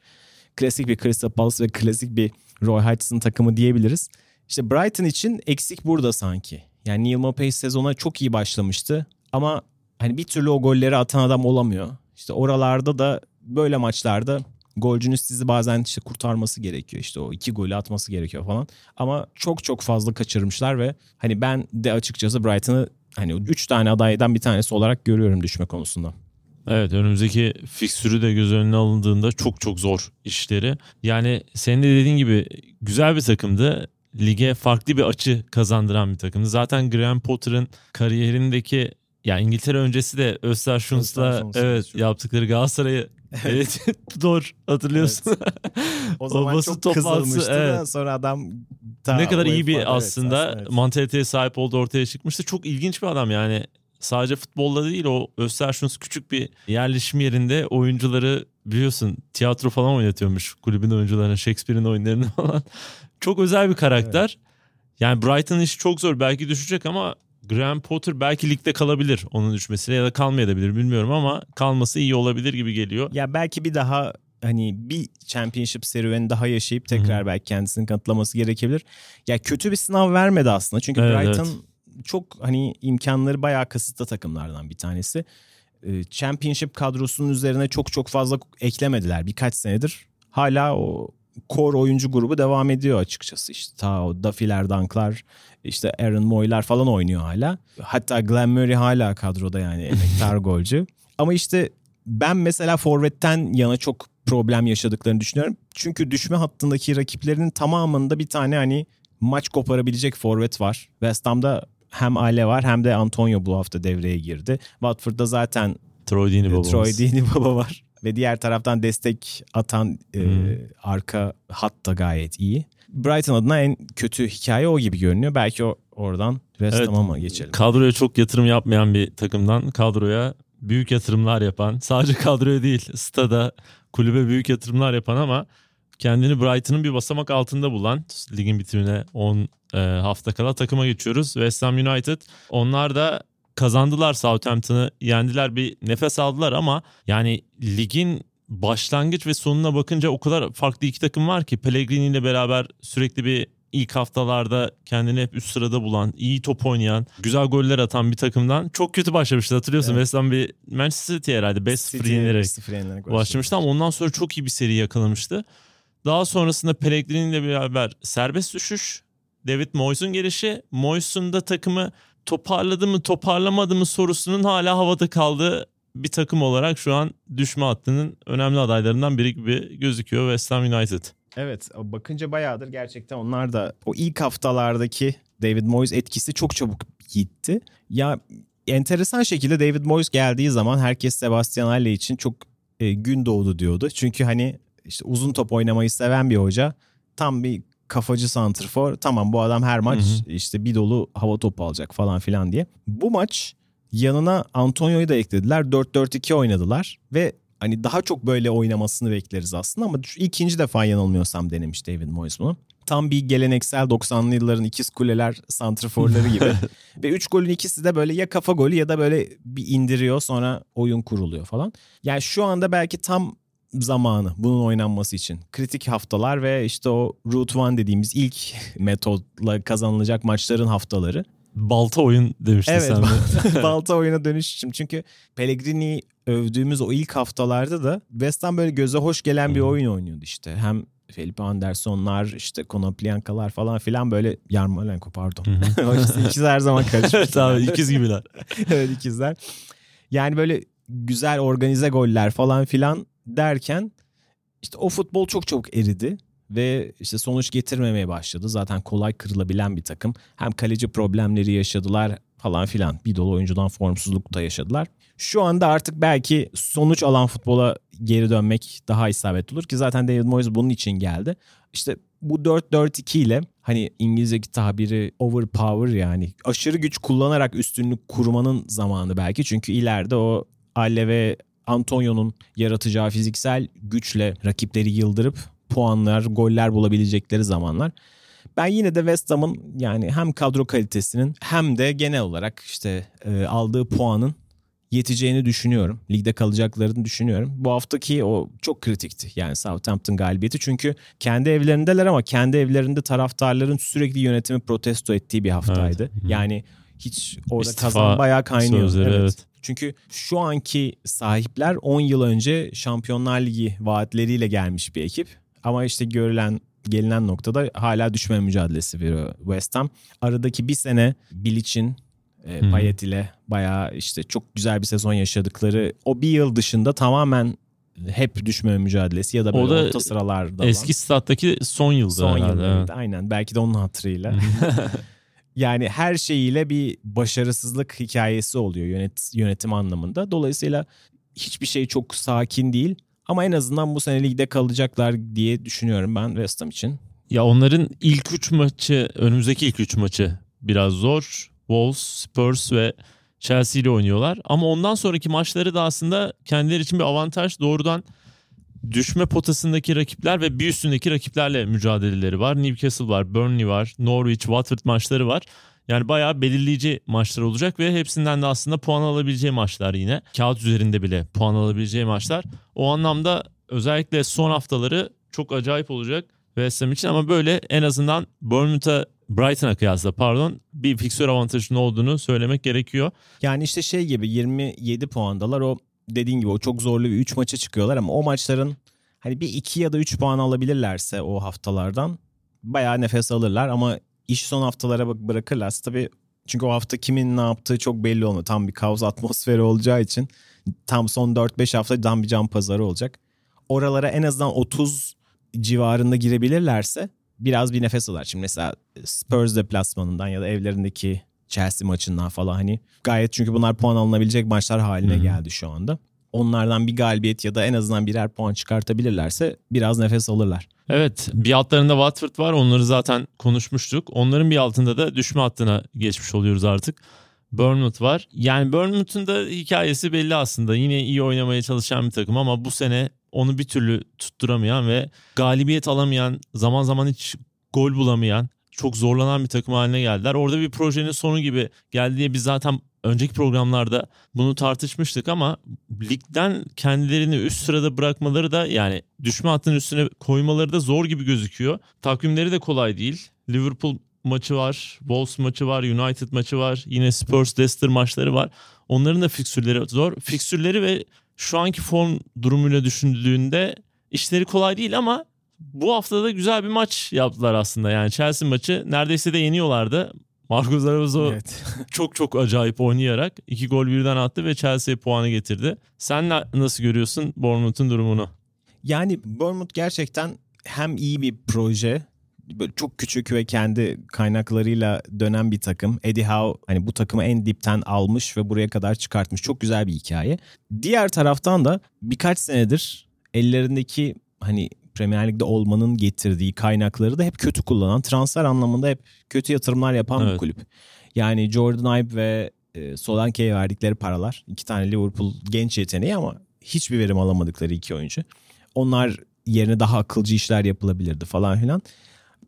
Klasik bir Crystal Palace ve klasik bir Roy Hodgson takımı diyebiliriz. İşte Brighton için eksik burada sanki. Yani Neil Maupay sezona çok iyi başlamıştı ama hani bir türlü o golleri atan adam olamıyor. İşte oralarda da böyle maçlarda golcünüz sizi bazen işte kurtarması gerekiyor. İşte o iki golü atması gerekiyor falan. Ama çok çok fazla kaçırmışlar ve hani ben de açıkçası Brighton'ı hani üç tane adaydan bir tanesi olarak görüyorum düşme konusunda. Evet önümüzdeki fiksürü de göz önüne alındığında çok çok zor işleri. Yani senin de dediğin gibi güzel bir takımdı. Lige farklı bir açı kazandıran bir takımdı. Zaten Graham Potter'ın kariyerindeki ya İngiltere öncesi de Östersund'la evet yaptıkları Galatasaray'ı evet [LAUGHS] doğru hatırlıyorsun. Evet. [LAUGHS] O zaman çok kızılmıştı evet. sonra adam ne kadar iyi bir aslında evet, mantaliteye sahip olduğu ortaya çıkmıştı. Çok ilginç bir adam yani sadece futbolda değil o Östersund küçük bir yerleşim yerinde oyuncuları biliyorsun tiyatro falan oynatıyormuş kulübün oyuncularına Shakespeare'in oyunlarını [LAUGHS] falan. Çok özel bir karakter. Evet. Yani Brighton işi çok zor belki düşecek ama Graham Potter belki ligde kalabilir onun düşmesiyle ya da kalmayabilir bilmiyorum ama kalması iyi olabilir gibi geliyor. Ya belki bir daha hani bir championship serüveni daha yaşayıp tekrar Hı-hı. belki kendisini kanıtlaması gerekebilir. Ya kötü bir sınav vermedi aslında. Çünkü evet, Brighton evet. çok hani imkanları bayağı kısıtlı takımlardan bir tanesi. Ee, championship kadrosunun üzerine çok çok fazla eklemediler birkaç senedir. Hala o core oyuncu grubu devam ediyor açıkçası. İşte ta o Duffy'ler, Dunk'lar, işte Aaron Moy'lar falan oynuyor hala. Hatta Glenn Murray hala kadroda yani [LAUGHS] emektar golcü. Ama işte ben mesela forvetten yana çok problem yaşadıklarını düşünüyorum. Çünkü düşme hattındaki rakiplerinin tamamında bir tane hani maç koparabilecek forvet var. West Ham'da hem Ale var hem de Antonio bu hafta devreye girdi. Watford'da zaten Troy Deeney baba, Troy Deeney baba var. Ve diğer taraftan destek atan e, arka hat da gayet iyi. Brighton adına en kötü hikaye o gibi görünüyor. Belki o, oradan West evet, Ham'a geçelim? Kadroya çok yatırım yapmayan bir takımdan kadroya büyük yatırımlar yapan, sadece [LAUGHS] kadroya değil stada, kulübe büyük yatırımlar yapan ama kendini Brighton'ın bir basamak altında bulan ligin bitimine 10 e, hafta kala takıma geçiyoruz. West Ham United onlar da kazandılar Southampton'ı yendiler bir nefes aldılar ama yani ligin başlangıç ve sonuna bakınca o kadar farklı iki takım var ki Pellegrini ile beraber sürekli bir ilk haftalarda kendini hep üst sırada bulan, iyi top oynayan, güzel goller atan bir takımdan çok kötü başlamıştı hatırlıyorsun. Evet. West Ham bir Manchester City herhalde 5-0 yenerek başlamıştı ama ondan sonra çok iyi bir seri yakalamıştı. Daha sonrasında Pellegrini ile beraber serbest düşüş, David Moyes'un gelişi, Moyes'un da takımı toparladı mı toparlamadı mı sorusunun hala havada kaldığı bir takım olarak şu an düşme hattının önemli adaylarından biri gibi gözüküyor West Ham United. Evet bakınca bayağıdır gerçekten onlar da o ilk haftalardaki David Moyes etkisi çok çabuk gitti. Ya enteresan şekilde David Moyes geldiği zaman herkes Sebastian Halle için çok e, gün doğdu diyordu. Çünkü hani işte uzun top oynamayı seven bir hoca tam bir kafacı santrfor. Tamam bu adam her maç hı hı. işte bir dolu hava topu alacak falan filan diye. Bu maç yanına Antonio'yu da eklediler. 4-4-2 oynadılar ve hani daha çok böyle oynamasını bekleriz aslında ama ikinci defa yanılmıyorsam denemiş David Moyes bunu. Tam bir geleneksel 90'lı yılların ikiz kuleler santrforları gibi. [LAUGHS] Ve 3 golün ikisi de böyle ya kafa golü ya da böyle bir indiriyor sonra oyun kuruluyor falan. Yani şu anda belki tam zamanı bunun oynanması için. Kritik haftalar ve işte o Route One dediğimiz ilk metodla kazanılacak maçların haftaları. Balta oyun demiştin evet, sen de. [LAUGHS] balta oyuna dönüş için. Çünkü Pellegrini övdüğümüz o ilk haftalarda da West Ham böyle göze hoş gelen bir oyun oynuyordu işte. Hem Felipe Anderson'lar işte Konoplyankalar falan filan böyle Yarmolenko pardon. [LAUGHS] İkiz her zaman karışmış. [LAUGHS] evet abi ikiz gibiler. evet ikizler. Yani böyle güzel organize goller falan filan derken işte o futbol çok çok eridi ve işte sonuç getirmemeye başladı. Zaten kolay kırılabilen bir takım. Hem kaleci problemleri yaşadılar falan filan. Bir dolu oyuncudan formsuzluk da yaşadılar. Şu anda artık belki sonuç alan futbola geri dönmek daha isabetli olur ki zaten David Moyes bunun için geldi. İşte bu 4-4-2 ile hani İngilizce'deki tabiri overpower yani aşırı güç kullanarak üstünlük kurmanın zamanı belki. Çünkü ileride o Alle ve Antonio'nun yaratacağı fiziksel güçle rakipleri yıldırıp puanlar, goller bulabilecekleri zamanlar. Ben yine de West Ham'ın yani hem kadro kalitesinin hem de genel olarak işte e, aldığı puanın yeteceğini düşünüyorum. Ligde kalacaklarını düşünüyorum. Bu haftaki o çok kritikti. Yani Southampton galibiyeti. Çünkü kendi evlerindeler ama kendi evlerinde taraftarların sürekli yönetimi protesto ettiği bir haftaydı. Evet. Yani hiç orada İstifa kazan bayağı kaynıyor. Sözleri, evet. evet. Çünkü şu anki sahipler 10 yıl önce Şampiyonlar Ligi vaatleriyle gelmiş bir ekip. Ama işte görülen gelinen noktada hala düşme mücadelesi veriyor West Ham. Aradaki bir sene Bilic'in e, Payet ile bayağı işte çok güzel bir sezon yaşadıkları o bir yıl dışında tamamen hep düşme mücadelesi ya da böyle o da orta sıralarda eski stat'taki son yılda son herhalde. Yılda, evet. Aynen belki de onun hatırıyla. [LAUGHS] yani her şeyiyle bir başarısızlık hikayesi oluyor yönet, yönetim anlamında. Dolayısıyla hiçbir şey çok sakin değil. Ama en azından bu sene ligde kalacaklar diye düşünüyorum ben West Ham için. Ya onların ilk üç maçı, önümüzdeki ilk üç maçı biraz zor. Wolves, Spurs ve Chelsea ile oynuyorlar. Ama ondan sonraki maçları da aslında kendileri için bir avantaj. Doğrudan düşme potasındaki rakipler ve bir üstündeki rakiplerle mücadeleleri var. Newcastle var, Burnley var, Norwich, Watford maçları var. Yani bayağı belirleyici maçlar olacak ve hepsinden de aslında puan alabileceği maçlar yine. Kağıt üzerinde bile puan alabileceği maçlar. O anlamda özellikle son haftaları çok acayip olacak West Ham için ama böyle en azından Bournemouth'a Brighton'a kıyasla pardon bir fiksör avantajının olduğunu söylemek gerekiyor. Yani işte şey gibi 27 puandalar o dediğin gibi o çok zorlu bir 3 maça çıkıyorlar ama o maçların hani bir 2 ya da 3 puan alabilirlerse o haftalardan bayağı nefes alırlar ama iş son haftalara bırakırlarsa tabii çünkü o hafta kimin ne yaptığı çok belli olmuyor. Tam bir kaos atmosferi olacağı için tam son 4-5 hafta tam bir can pazarı olacak. Oralara en azından 30 civarında girebilirlerse biraz bir nefes alır. Şimdi mesela Spurs deplasmanından ya da evlerindeki Chelsea maçından falan hani gayet çünkü bunlar puan alınabilecek maçlar haline hmm. geldi şu anda. Onlardan bir galibiyet ya da en azından birer puan çıkartabilirlerse biraz nefes alırlar. Evet bir altlarında Watford var onları zaten konuşmuştuk. Onların bir altında da düşme hattına geçmiş oluyoruz artık. Bournemouth var. Yani Bournemouth'un da hikayesi belli aslında. Yine iyi oynamaya çalışan bir takım ama bu sene onu bir türlü tutturamayan ve galibiyet alamayan, zaman zaman hiç gol bulamayan, çok zorlanan bir takım haline geldiler. Orada bir projenin sonu gibi geldi diye biz zaten önceki programlarda bunu tartışmıştık ama ligden kendilerini üst sırada bırakmaları da yani düşme hattının üstüne koymaları da zor gibi gözüküyor. Takvimleri de kolay değil. Liverpool maçı var, Wolves maçı var, United maçı var, yine Spurs Leicester maçları var. Onların da fiksürleri zor. Fiksürleri ve şu anki form durumuyla düşündüğünde işleri kolay değil ama bu haftada güzel bir maç yaptılar aslında. Yani Chelsea maçı neredeyse de yeniyorlardı. Marco Zaragoza evet. [LAUGHS] çok çok acayip oynayarak iki gol birden attı ve Chelsea'ye puanı getirdi. Sen nasıl görüyorsun Bournemouth'un durumunu? Yani Bournemouth gerçekten hem iyi bir proje böyle çok küçük ve kendi kaynaklarıyla dönen bir takım. Eddie Howe hani bu takımı en dipten almış ve buraya kadar çıkartmış. Çok güzel bir hikaye. Diğer taraftan da birkaç senedir ellerindeki hani Premier Lig'de olmanın getirdiği kaynakları da hep kötü kullanan, transfer anlamında hep kötü yatırımlar yapan evet. bir kulüp. Yani Jordan Ibe ve e, Solanke'ye verdikleri paralar. iki tane Liverpool genç yeteneği ama hiçbir verim alamadıkları iki oyuncu. Onlar yerine daha akılcı işler yapılabilirdi falan filan.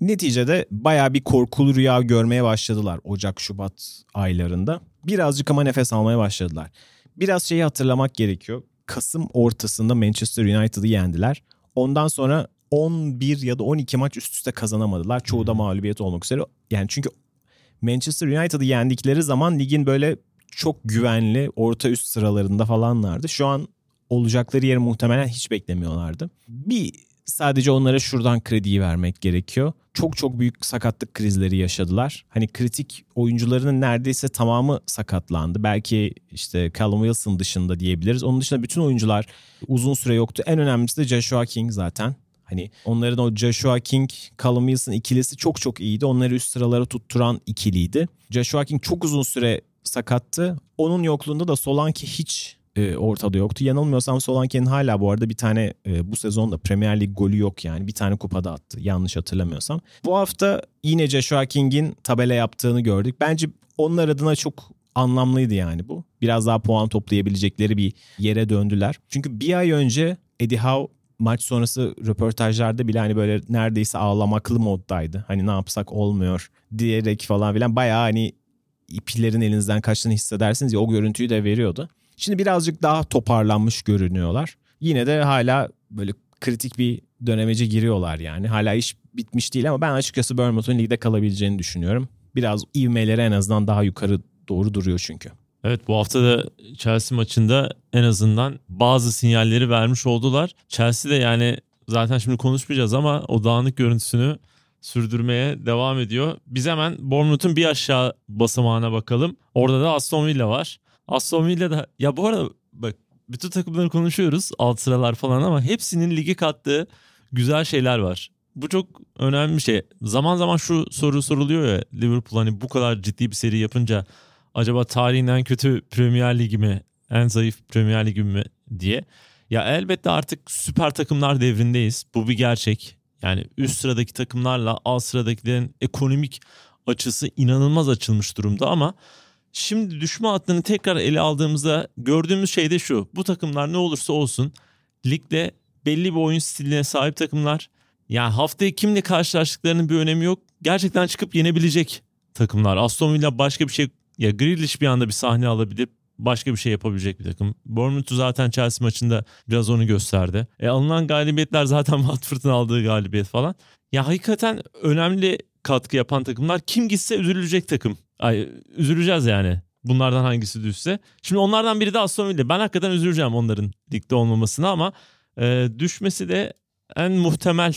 Neticede baya bir korkulu rüya görmeye başladılar Ocak-Şubat aylarında. Birazcık ama nefes almaya başladılar. Biraz şeyi hatırlamak gerekiyor. Kasım ortasında Manchester United'ı yendiler. Ondan sonra 11 ya da 12 maç üst üste kazanamadılar. Çoğu da hmm. mağlubiyet olmak üzere. Yani çünkü Manchester United'ı yendikleri zaman ligin böyle çok güvenli orta üst sıralarında falanlardı. Şu an olacakları yeri muhtemelen hiç beklemiyorlardı. Bir sadece onlara şuradan krediyi vermek gerekiyor. Çok çok büyük sakatlık krizleri yaşadılar. Hani kritik oyuncularının neredeyse tamamı sakatlandı. Belki işte Callum Wilson dışında diyebiliriz. Onun dışında bütün oyuncular uzun süre yoktu. En önemlisi de Joshua King zaten. Hani onların o Joshua King, Callum Wilson ikilisi çok çok iyiydi. Onları üst sıralara tutturan ikiliydi. Joshua King çok uzun süre sakattı. Onun yokluğunda da Solanke hiç e, ortada yoktu. Yanılmıyorsam Solanke'nin hala bu arada bir tane e, bu sezonda Premier Lig golü yok yani. Bir tane kupada attı yanlış hatırlamıyorsam. Bu hafta yine Joshua King'in tabela yaptığını gördük. Bence onlar adına çok anlamlıydı yani bu. Biraz daha puan toplayabilecekleri bir yere döndüler. Çünkü bir ay önce Eddie Howe maç sonrası röportajlarda bile hani böyle neredeyse ağlamaklı moddaydı. Hani ne yapsak olmuyor diyerek falan filan bayağı hani iplerin elinizden kaçtığını hissedersiniz ya o görüntüyü de veriyordu. Şimdi birazcık daha toparlanmış görünüyorlar. Yine de hala böyle kritik bir dönemece giriyorlar yani. Hala iş bitmiş değil ama ben açıkçası Bournemouth'un ligde kalabileceğini düşünüyorum. Biraz ivmeleri en azından daha yukarı doğru duruyor çünkü. Evet bu hafta da Chelsea maçında en azından bazı sinyalleri vermiş oldular. Chelsea de yani zaten şimdi konuşmayacağız ama o dağınık görüntüsünü sürdürmeye devam ediyor. Biz hemen Bournemouth'un bir aşağı basamağına bakalım. Orada da Aston Villa var. Aston Villa da ya bu arada bak bütün takımları konuşuyoruz alt sıralar falan ama hepsinin ligi kattığı güzel şeyler var. Bu çok önemli bir şey. Zaman zaman şu soru soruluyor ya Liverpool hani bu kadar ciddi bir seri yapınca acaba tarihin en kötü Premier Ligi mi, en zayıf Premier Ligi mi diye. Ya elbette artık süper takımlar devrindeyiz. Bu bir gerçek. Yani üst sıradaki takımlarla alt sıradakilerin ekonomik açısı inanılmaz açılmış durumda ama şimdi düşme hattını tekrar ele aldığımızda gördüğümüz şey de şu. Bu takımlar ne olursa olsun ligde belli bir oyun stiline sahip takımlar. Yani haftaya kimle karşılaştıklarının bir önemi yok. Gerçekten çıkıp yenebilecek takımlar. Aston Villa başka bir şey ya Grealish bir anda bir sahne alabilir başka bir şey yapabilecek bir takım. Bournemouth'u zaten Chelsea maçında biraz onu gösterdi. E, alınan galibiyetler zaten [LAUGHS] Watford'un aldığı galibiyet falan. Ya hakikaten önemli katkı yapan takımlar kim gitse üzülecek takım. Ay üzüleceğiz yani. Bunlardan hangisi düşse. Şimdi onlardan biri de Aston Villa. Ben hakikaten üzüleceğim onların ligde olmamasına ama e, düşmesi de en muhtemel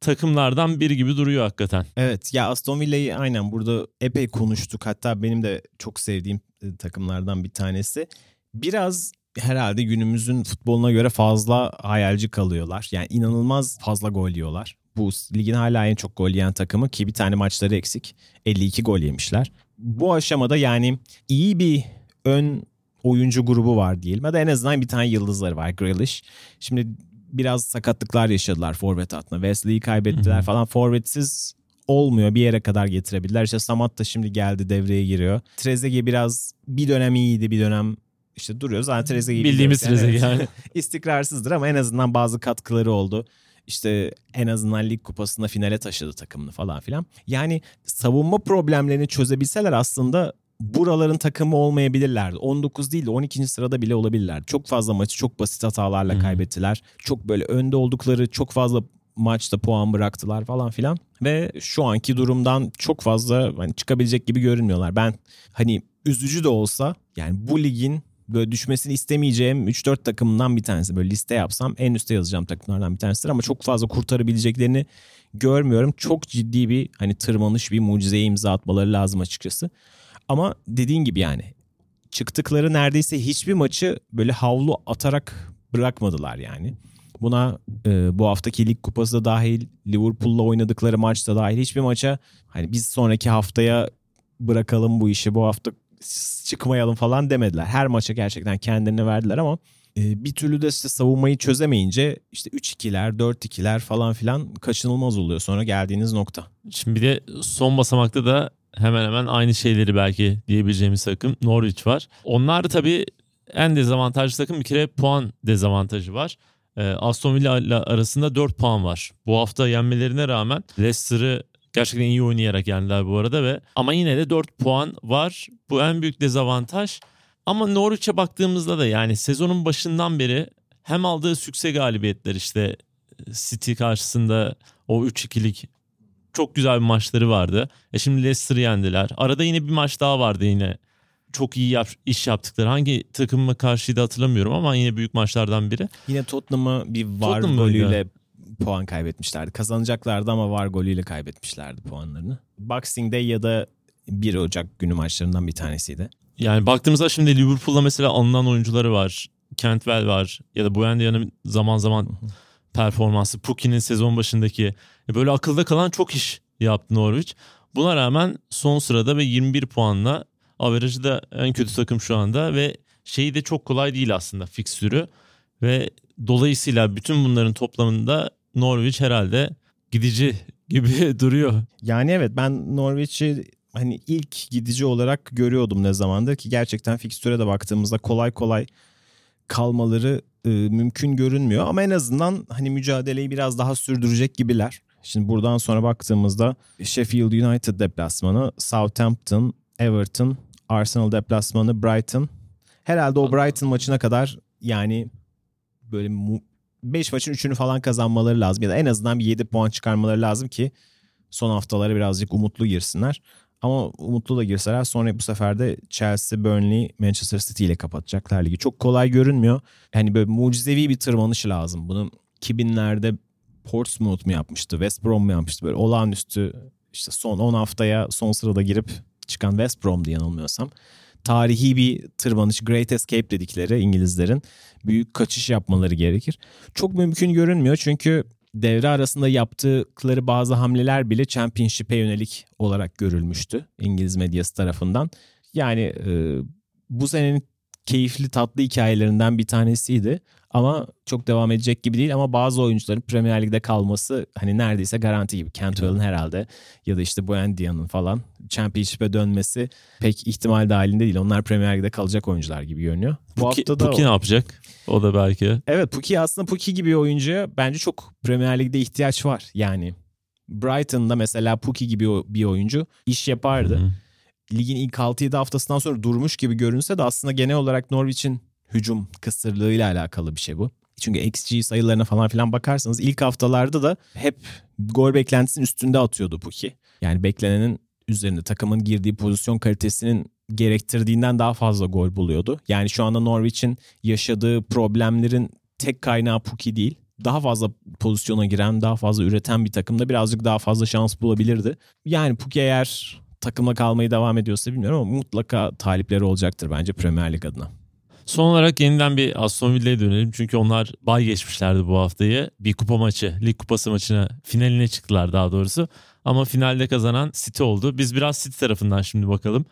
takımlardan biri gibi duruyor hakikaten. Evet ya Aston Villa'yı aynen burada epey konuştuk. Hatta benim de çok sevdiğim e, takımlardan bir tanesi. Biraz herhalde günümüzün futboluna göre fazla hayalci kalıyorlar. Yani inanılmaz fazla gol yiyorlar. Bu ligin hala en çok gol yiyen takımı ki bir tane maçları eksik. 52 gol yemişler. Bu aşamada yani iyi bir ön oyuncu grubu var diyelim. Ya da en azından bir tane yıldızları var Grealish. Şimdi biraz sakatlıklar yaşadılar forvet hattında. Wesley'i kaybettiler Hı-hı. falan. Forvetsiz olmuyor. Bir yere kadar getirebilirler. İşte Samat da şimdi geldi devreye giriyor. Trezeguet biraz bir dönem iyiydi bir dönem işte duruyor. Zaten Trezeguet bildiğimiz yani. Trezeguet yani. [LAUGHS] istikrarsızdır ama en azından bazı katkıları oldu. İşte en azından lig kupasında finale taşıdı takımını falan filan. Yani savunma problemlerini çözebilseler aslında buraların takımı olmayabilirlerdi. 19 değil de 12. sırada bile olabilirlerdi. Çok fazla maçı çok basit hatalarla hmm. kaybettiler. Çok böyle önde oldukları çok fazla maçta puan bıraktılar falan filan. Ve şu anki durumdan çok fazla hani çıkabilecek gibi görünmüyorlar. Ben hani üzücü de olsa yani bu ligin böyle düşmesini istemeyeceğim 3-4 takımından bir tanesi. Böyle liste yapsam en üste yazacağım takımlardan bir tanesidir ama çok fazla kurtarabileceklerini görmüyorum. Çok ciddi bir hani tırmanış bir mucizeye imza atmaları lazım açıkçası. Ama dediğin gibi yani çıktıkları neredeyse hiçbir maçı böyle havlu atarak bırakmadılar yani. Buna e, bu haftaki lig kupası da dahil, Liverpool'la oynadıkları maçta dahil hiçbir maça hani biz sonraki haftaya bırakalım bu işi bu hafta çıkmayalım falan demediler. Her maça gerçekten kendilerini verdiler ama e, bir türlü de işte savunmayı çözemeyince işte 3-2'ler 4-2'ler falan filan kaçınılmaz oluyor sonra geldiğiniz nokta. Şimdi bir de son basamakta da hemen hemen aynı şeyleri belki diyebileceğimiz takım Norwich var. Onlar da tabii en dezavantajlı takım bir kere puan dezavantajı var. Ee, Aston Villa arasında 4 puan var. Bu hafta yenmelerine rağmen Leicester'ı gerçekten iyi oynayarak yendiler bu arada ve ama yine de 4 puan var. Bu en büyük dezavantaj. Ama Norwich'e baktığımızda da yani sezonun başından beri hem aldığı sükse galibiyetler işte City karşısında o 3-2'lik çok güzel bir maçları vardı. E şimdi Leicester'ı yendiler. Arada yine bir maç daha vardı yine. Çok iyi yap, iş yaptıkları. Hangi takımıma karşıydı hatırlamıyorum ama yine büyük maçlardan biri. Yine Tottenham'ı bir var Tottenham golüyle. Puan kaybetmişlerdi. Kazanacaklardı ama var golüyle kaybetmişlerdi puanlarını. Boxing Day ya da 1 Ocak günü maçlarından bir tanesiydi. Yani baktığımızda şimdi Liverpool'da mesela alınan oyuncuları var. Cantwell var ya da Buendia'nın zaman zaman performansı. Puki'nin sezon başındaki e, böyle akılda kalan çok iş yaptı Norwich. Buna rağmen son sırada ve 21 puanla averajı da en kötü takım şu anda ve şeyi de çok kolay değil aslında fikstürü ve dolayısıyla bütün bunların toplamında Norwich herhalde gidici gibi [LAUGHS] duruyor. Yani evet ben Norwich'i hani ilk gidici olarak görüyordum ne zamandır ki gerçekten fikstüre de baktığımızda kolay kolay kalmaları e, mümkün görünmüyor ama en azından hani mücadeleyi biraz daha sürdürecek gibiler. Şimdi buradan sonra baktığımızda Sheffield United deplasmanı, Southampton, Everton, Arsenal deplasmanı, Brighton. Herhalde o Brighton maçına kadar yani böyle 5 maçın 3'ünü falan kazanmaları lazım. Ya da en azından bir 7 puan çıkarmaları lazım ki son haftalara birazcık umutlu girsinler. Ama umutlu da girseler sonra bu sefer de Chelsea, Burnley, Manchester City ile kapatacaklar ligi. Çok kolay görünmüyor. Yani böyle mucizevi bir tırmanış lazım. Bunu 2000'lerde Portsmouth mu yapmıştı, West Brom mu yapmıştı? Böyle olağanüstü işte son 10 haftaya son sırada girip çıkan West Brom'du yanılmıyorsam. Tarihi bir tırmanış, Great Escape dedikleri İngilizlerin büyük kaçış yapmaları gerekir. Çok mümkün görünmüyor çünkü devre arasında yaptıkları bazı hamleler bile Championship'e yönelik olarak görülmüştü İngiliz medyası tarafından. Yani e, bu senenin keyifli tatlı hikayelerinden bir tanesiydi. Ama çok devam edecek gibi değil ama bazı oyuncuların Premier Lig'de kalması hani neredeyse garanti gibi. Cantwell'ın herhalde ya da işte Buendia'nın falan Championship'e dönmesi pek ihtimal dahilinde değil. Onlar Premier Lig'de kalacak oyuncular gibi görünüyor. Bu Puki, hafta da Puki o... ne yapacak? O da belki. Evet Puki aslında Puki gibi oyuncuya bence çok Premier Lig'de ihtiyaç var. Yani Brighton'da mesela Puki gibi bir oyuncu iş yapardı. Hı-hı ligin ilk 6-7 haftasından sonra durmuş gibi görünse de aslında genel olarak Norwich'in hücum kısırlığıyla alakalı bir şey bu. Çünkü XG sayılarına falan filan bakarsanız ilk haftalarda da hep gol beklentisinin üstünde atıyordu Puki. Yani beklenenin üzerinde takımın girdiği pozisyon kalitesinin gerektirdiğinden daha fazla gol buluyordu. Yani şu anda Norwich'in yaşadığı problemlerin tek kaynağı Puki değil. Daha fazla pozisyona giren, daha fazla üreten bir takımda birazcık daha fazla şans bulabilirdi. Yani Puki eğer takıma kalmayı devam ediyorsa bilmiyorum ama mutlaka talipleri olacaktır bence Premier Lig adına. Son olarak yeniden bir Aston Villa'ya dönelim. Çünkü onlar bay geçmişlerdi bu haftayı. Bir kupa maçı, lig kupası maçına finaline çıktılar daha doğrusu. Ama finalde kazanan City oldu. Biz biraz City tarafından şimdi bakalım.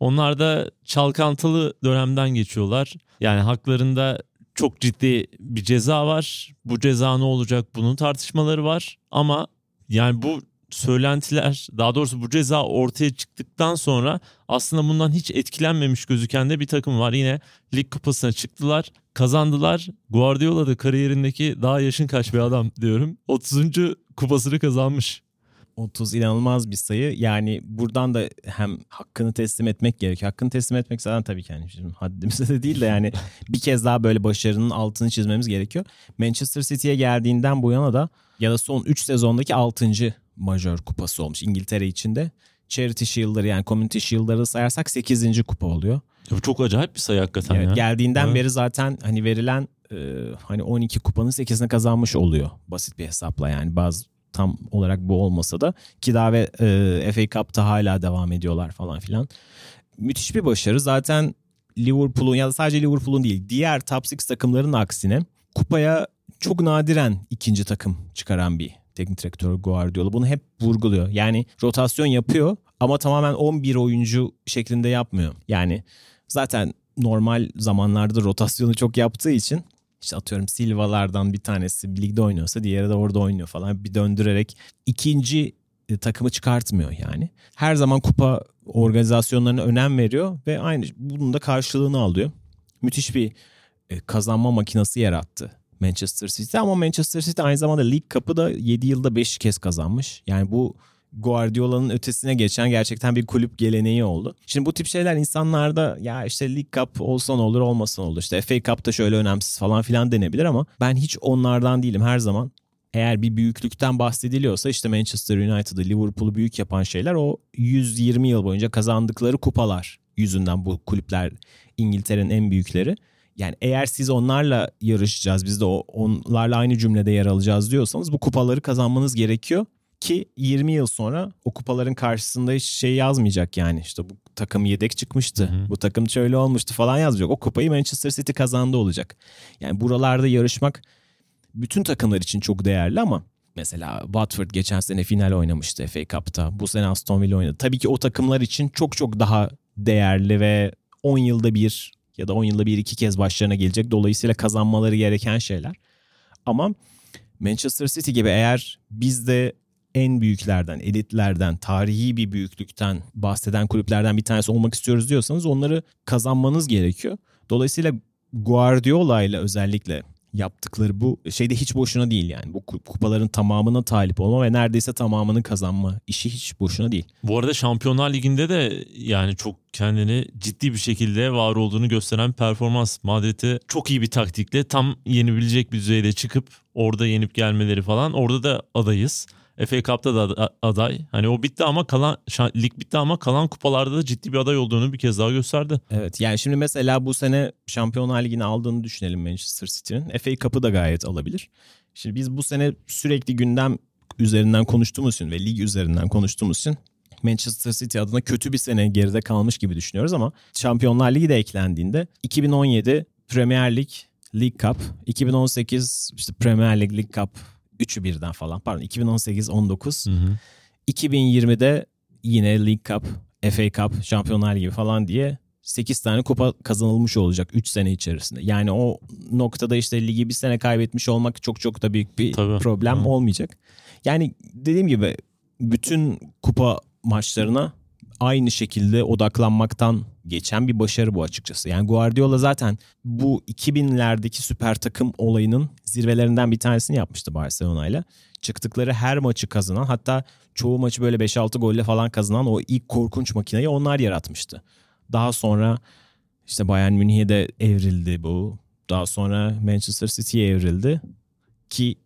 Onlar da çalkantılı dönemden geçiyorlar. Yani haklarında çok ciddi bir ceza var. Bu ceza ne olacak bunun tartışmaları var. Ama yani bu söylentiler daha doğrusu bu ceza ortaya çıktıktan sonra aslında bundan hiç etkilenmemiş gözüken de bir takım var. Yine lig kupasına çıktılar kazandılar. Guardiola da kariyerindeki daha yaşın kaç bir adam diyorum. 30. kupasını kazanmış. 30 inanılmaz bir sayı. Yani buradan da hem hakkını teslim etmek gerekiyor. Hakkını teslim etmek zaten tabii ki yani şimdi haddimize de değil de yani [LAUGHS] bir kez daha böyle başarının altını çizmemiz gerekiyor. Manchester City'ye geldiğinden bu yana da ya da son 3 sezondaki 6 majör kupası olmuş İngiltere içinde. Charity Shield'ları yani Community Shield'ları sayarsak 8. kupa oluyor. bu çok acayip bir sayı hakikaten evet, ya. Geldiğinden evet. beri zaten hani verilen e, hani 12 kupanın 8'ini kazanmış oluyor basit bir hesapla yani bazı tam olarak bu olmasa da ki daha ve e, FA Cup'ta hala devam ediyorlar falan filan. Müthiş bir başarı. Zaten Liverpool'un ya da sadece Liverpool'un değil diğer top 6 takımların aksine kupaya çok nadiren ikinci takım çıkaran bir teknik direktör Guardiola bunu hep vurguluyor. Yani rotasyon yapıyor ama tamamen 11 oyuncu şeklinde yapmıyor. Yani zaten normal zamanlarda rotasyonu çok yaptığı için işte atıyorum Silva'lardan bir tanesi bir ligde oynuyorsa diğeri de orada oynuyor falan bir döndürerek ikinci e, takımı çıkartmıyor yani. Her zaman kupa organizasyonlarına önem veriyor ve aynı bunun da karşılığını alıyor. Müthiş bir e, kazanma makinesi yarattı Manchester City ama Manchester City aynı zamanda League Cup'ı da 7 yılda 5 kez kazanmış. Yani bu Guardiola'nın ötesine geçen gerçekten bir kulüp geleneği oldu. Şimdi bu tip şeyler insanlarda ya işte League Cup olsa ne olur olmasa ne olur. İşte FA Cup da şöyle önemsiz falan filan denebilir ama ben hiç onlardan değilim her zaman. Eğer bir büyüklükten bahsediliyorsa işte Manchester United'ı, Liverpool'u büyük yapan şeyler o 120 yıl boyunca kazandıkları kupalar yüzünden bu kulüpler İngiltere'nin en büyükleri. Yani eğer siz onlarla yarışacağız, biz de onlarla aynı cümlede yer alacağız diyorsanız bu kupaları kazanmanız gerekiyor ki 20 yıl sonra o kupaların karşısında hiç şey yazmayacak yani işte bu takım yedek çıkmıştı. Hı hı. Bu takım şöyle olmuştu falan yazacak. O kupayı Manchester City kazandı olacak. Yani buralarda yarışmak bütün takımlar için çok değerli ama mesela Watford geçen sene final oynamıştı FA Cup'ta. Bu sene Aston Villa oynadı. Tabii ki o takımlar için çok çok daha değerli ve 10 yılda bir ya da 10 yılda bir iki kez başlarına gelecek. Dolayısıyla kazanmaları gereken şeyler. Ama Manchester City gibi eğer biz de en büyüklerden, elitlerden, tarihi bir büyüklükten bahseden kulüplerden bir tanesi olmak istiyoruz diyorsanız onları kazanmanız gerekiyor. Dolayısıyla Guardiola ile özellikle yaptıkları bu şeyde hiç boşuna değil yani. Bu kupaların tamamına talip olma ve neredeyse tamamını kazanma işi hiç boşuna değil. Bu arada Şampiyonlar Ligi'nde de yani çok kendini ciddi bir şekilde var olduğunu gösteren performans. Madrid'e çok iyi bir taktikle tam yenebilecek bir düzeyde çıkıp orada yenip gelmeleri falan. Orada da adayız. FA Cup'ta da aday. Hani o bitti ama kalan lig bitti ama kalan kupalarda da ciddi bir aday olduğunu bir kez daha gösterdi. Evet yani şimdi mesela bu sene Şampiyonlar Ligi'ni aldığını düşünelim Manchester City'nin. FA Cup'ı da gayet alabilir. Şimdi biz bu sene sürekli gündem üzerinden konuştuğumuz için ve lig üzerinden konuştuğumuz için Manchester City adına kötü bir sene geride kalmış gibi düşünüyoruz ama Şampiyonlar Ligi de eklendiğinde 2017 Premier Lig, League Cup, 2018 işte Premier Lig, League Cup Üçü birden falan pardon 2018-19. 2020'de yine League Cup, FA Cup, Şampiyonlar gibi falan diye 8 tane kupa kazanılmış olacak 3 sene içerisinde. Yani o noktada işte ligi bir sene kaybetmiş olmak çok çok da büyük bir Tabii. problem Hı. olmayacak. Yani dediğim gibi bütün kupa maçlarına aynı şekilde odaklanmaktan geçen bir başarı bu açıkçası. Yani Guardiola zaten bu 2000'lerdeki süper takım olayının zirvelerinden bir tanesini yapmıştı Barcelona ile. Çıktıkları her maçı kazanan hatta çoğu maçı böyle 5-6 golle falan kazanan o ilk korkunç makineyi onlar yaratmıştı. Daha sonra işte Bayern Münih'e de evrildi bu. Daha sonra Manchester City'ye evrildi. Ki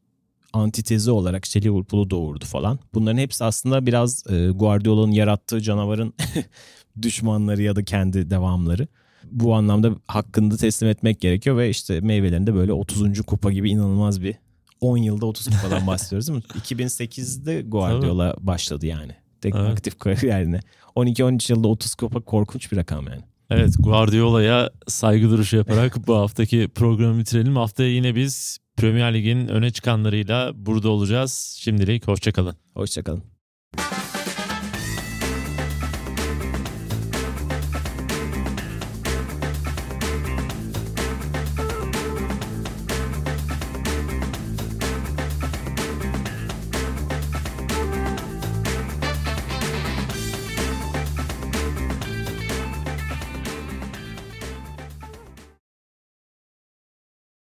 antitezi olarak işte Liverpool'u doğurdu falan. Bunların hepsi aslında biraz e, Guardiola'nın yarattığı canavarın [LAUGHS] düşmanları ya da kendi devamları. Bu anlamda hakkını teslim etmek gerekiyor ve işte meyvelerinde böyle 30. kupa gibi inanılmaz bir 10 yılda 30 kupadan [LAUGHS] bahsediyoruz değil mi? 2008'de Guardiola Tabii. başladı yani. Tek evet. aktif kariyerine. 12-13 yılda 30 kupa korkunç bir rakam yani. Evet Guardiola'ya saygı duruşu yaparak bu haftaki programı bitirelim. Haftaya yine biz Premier Lig'in öne çıkanlarıyla burada olacağız. Şimdilik hoşçakalın. Hoşçakalın.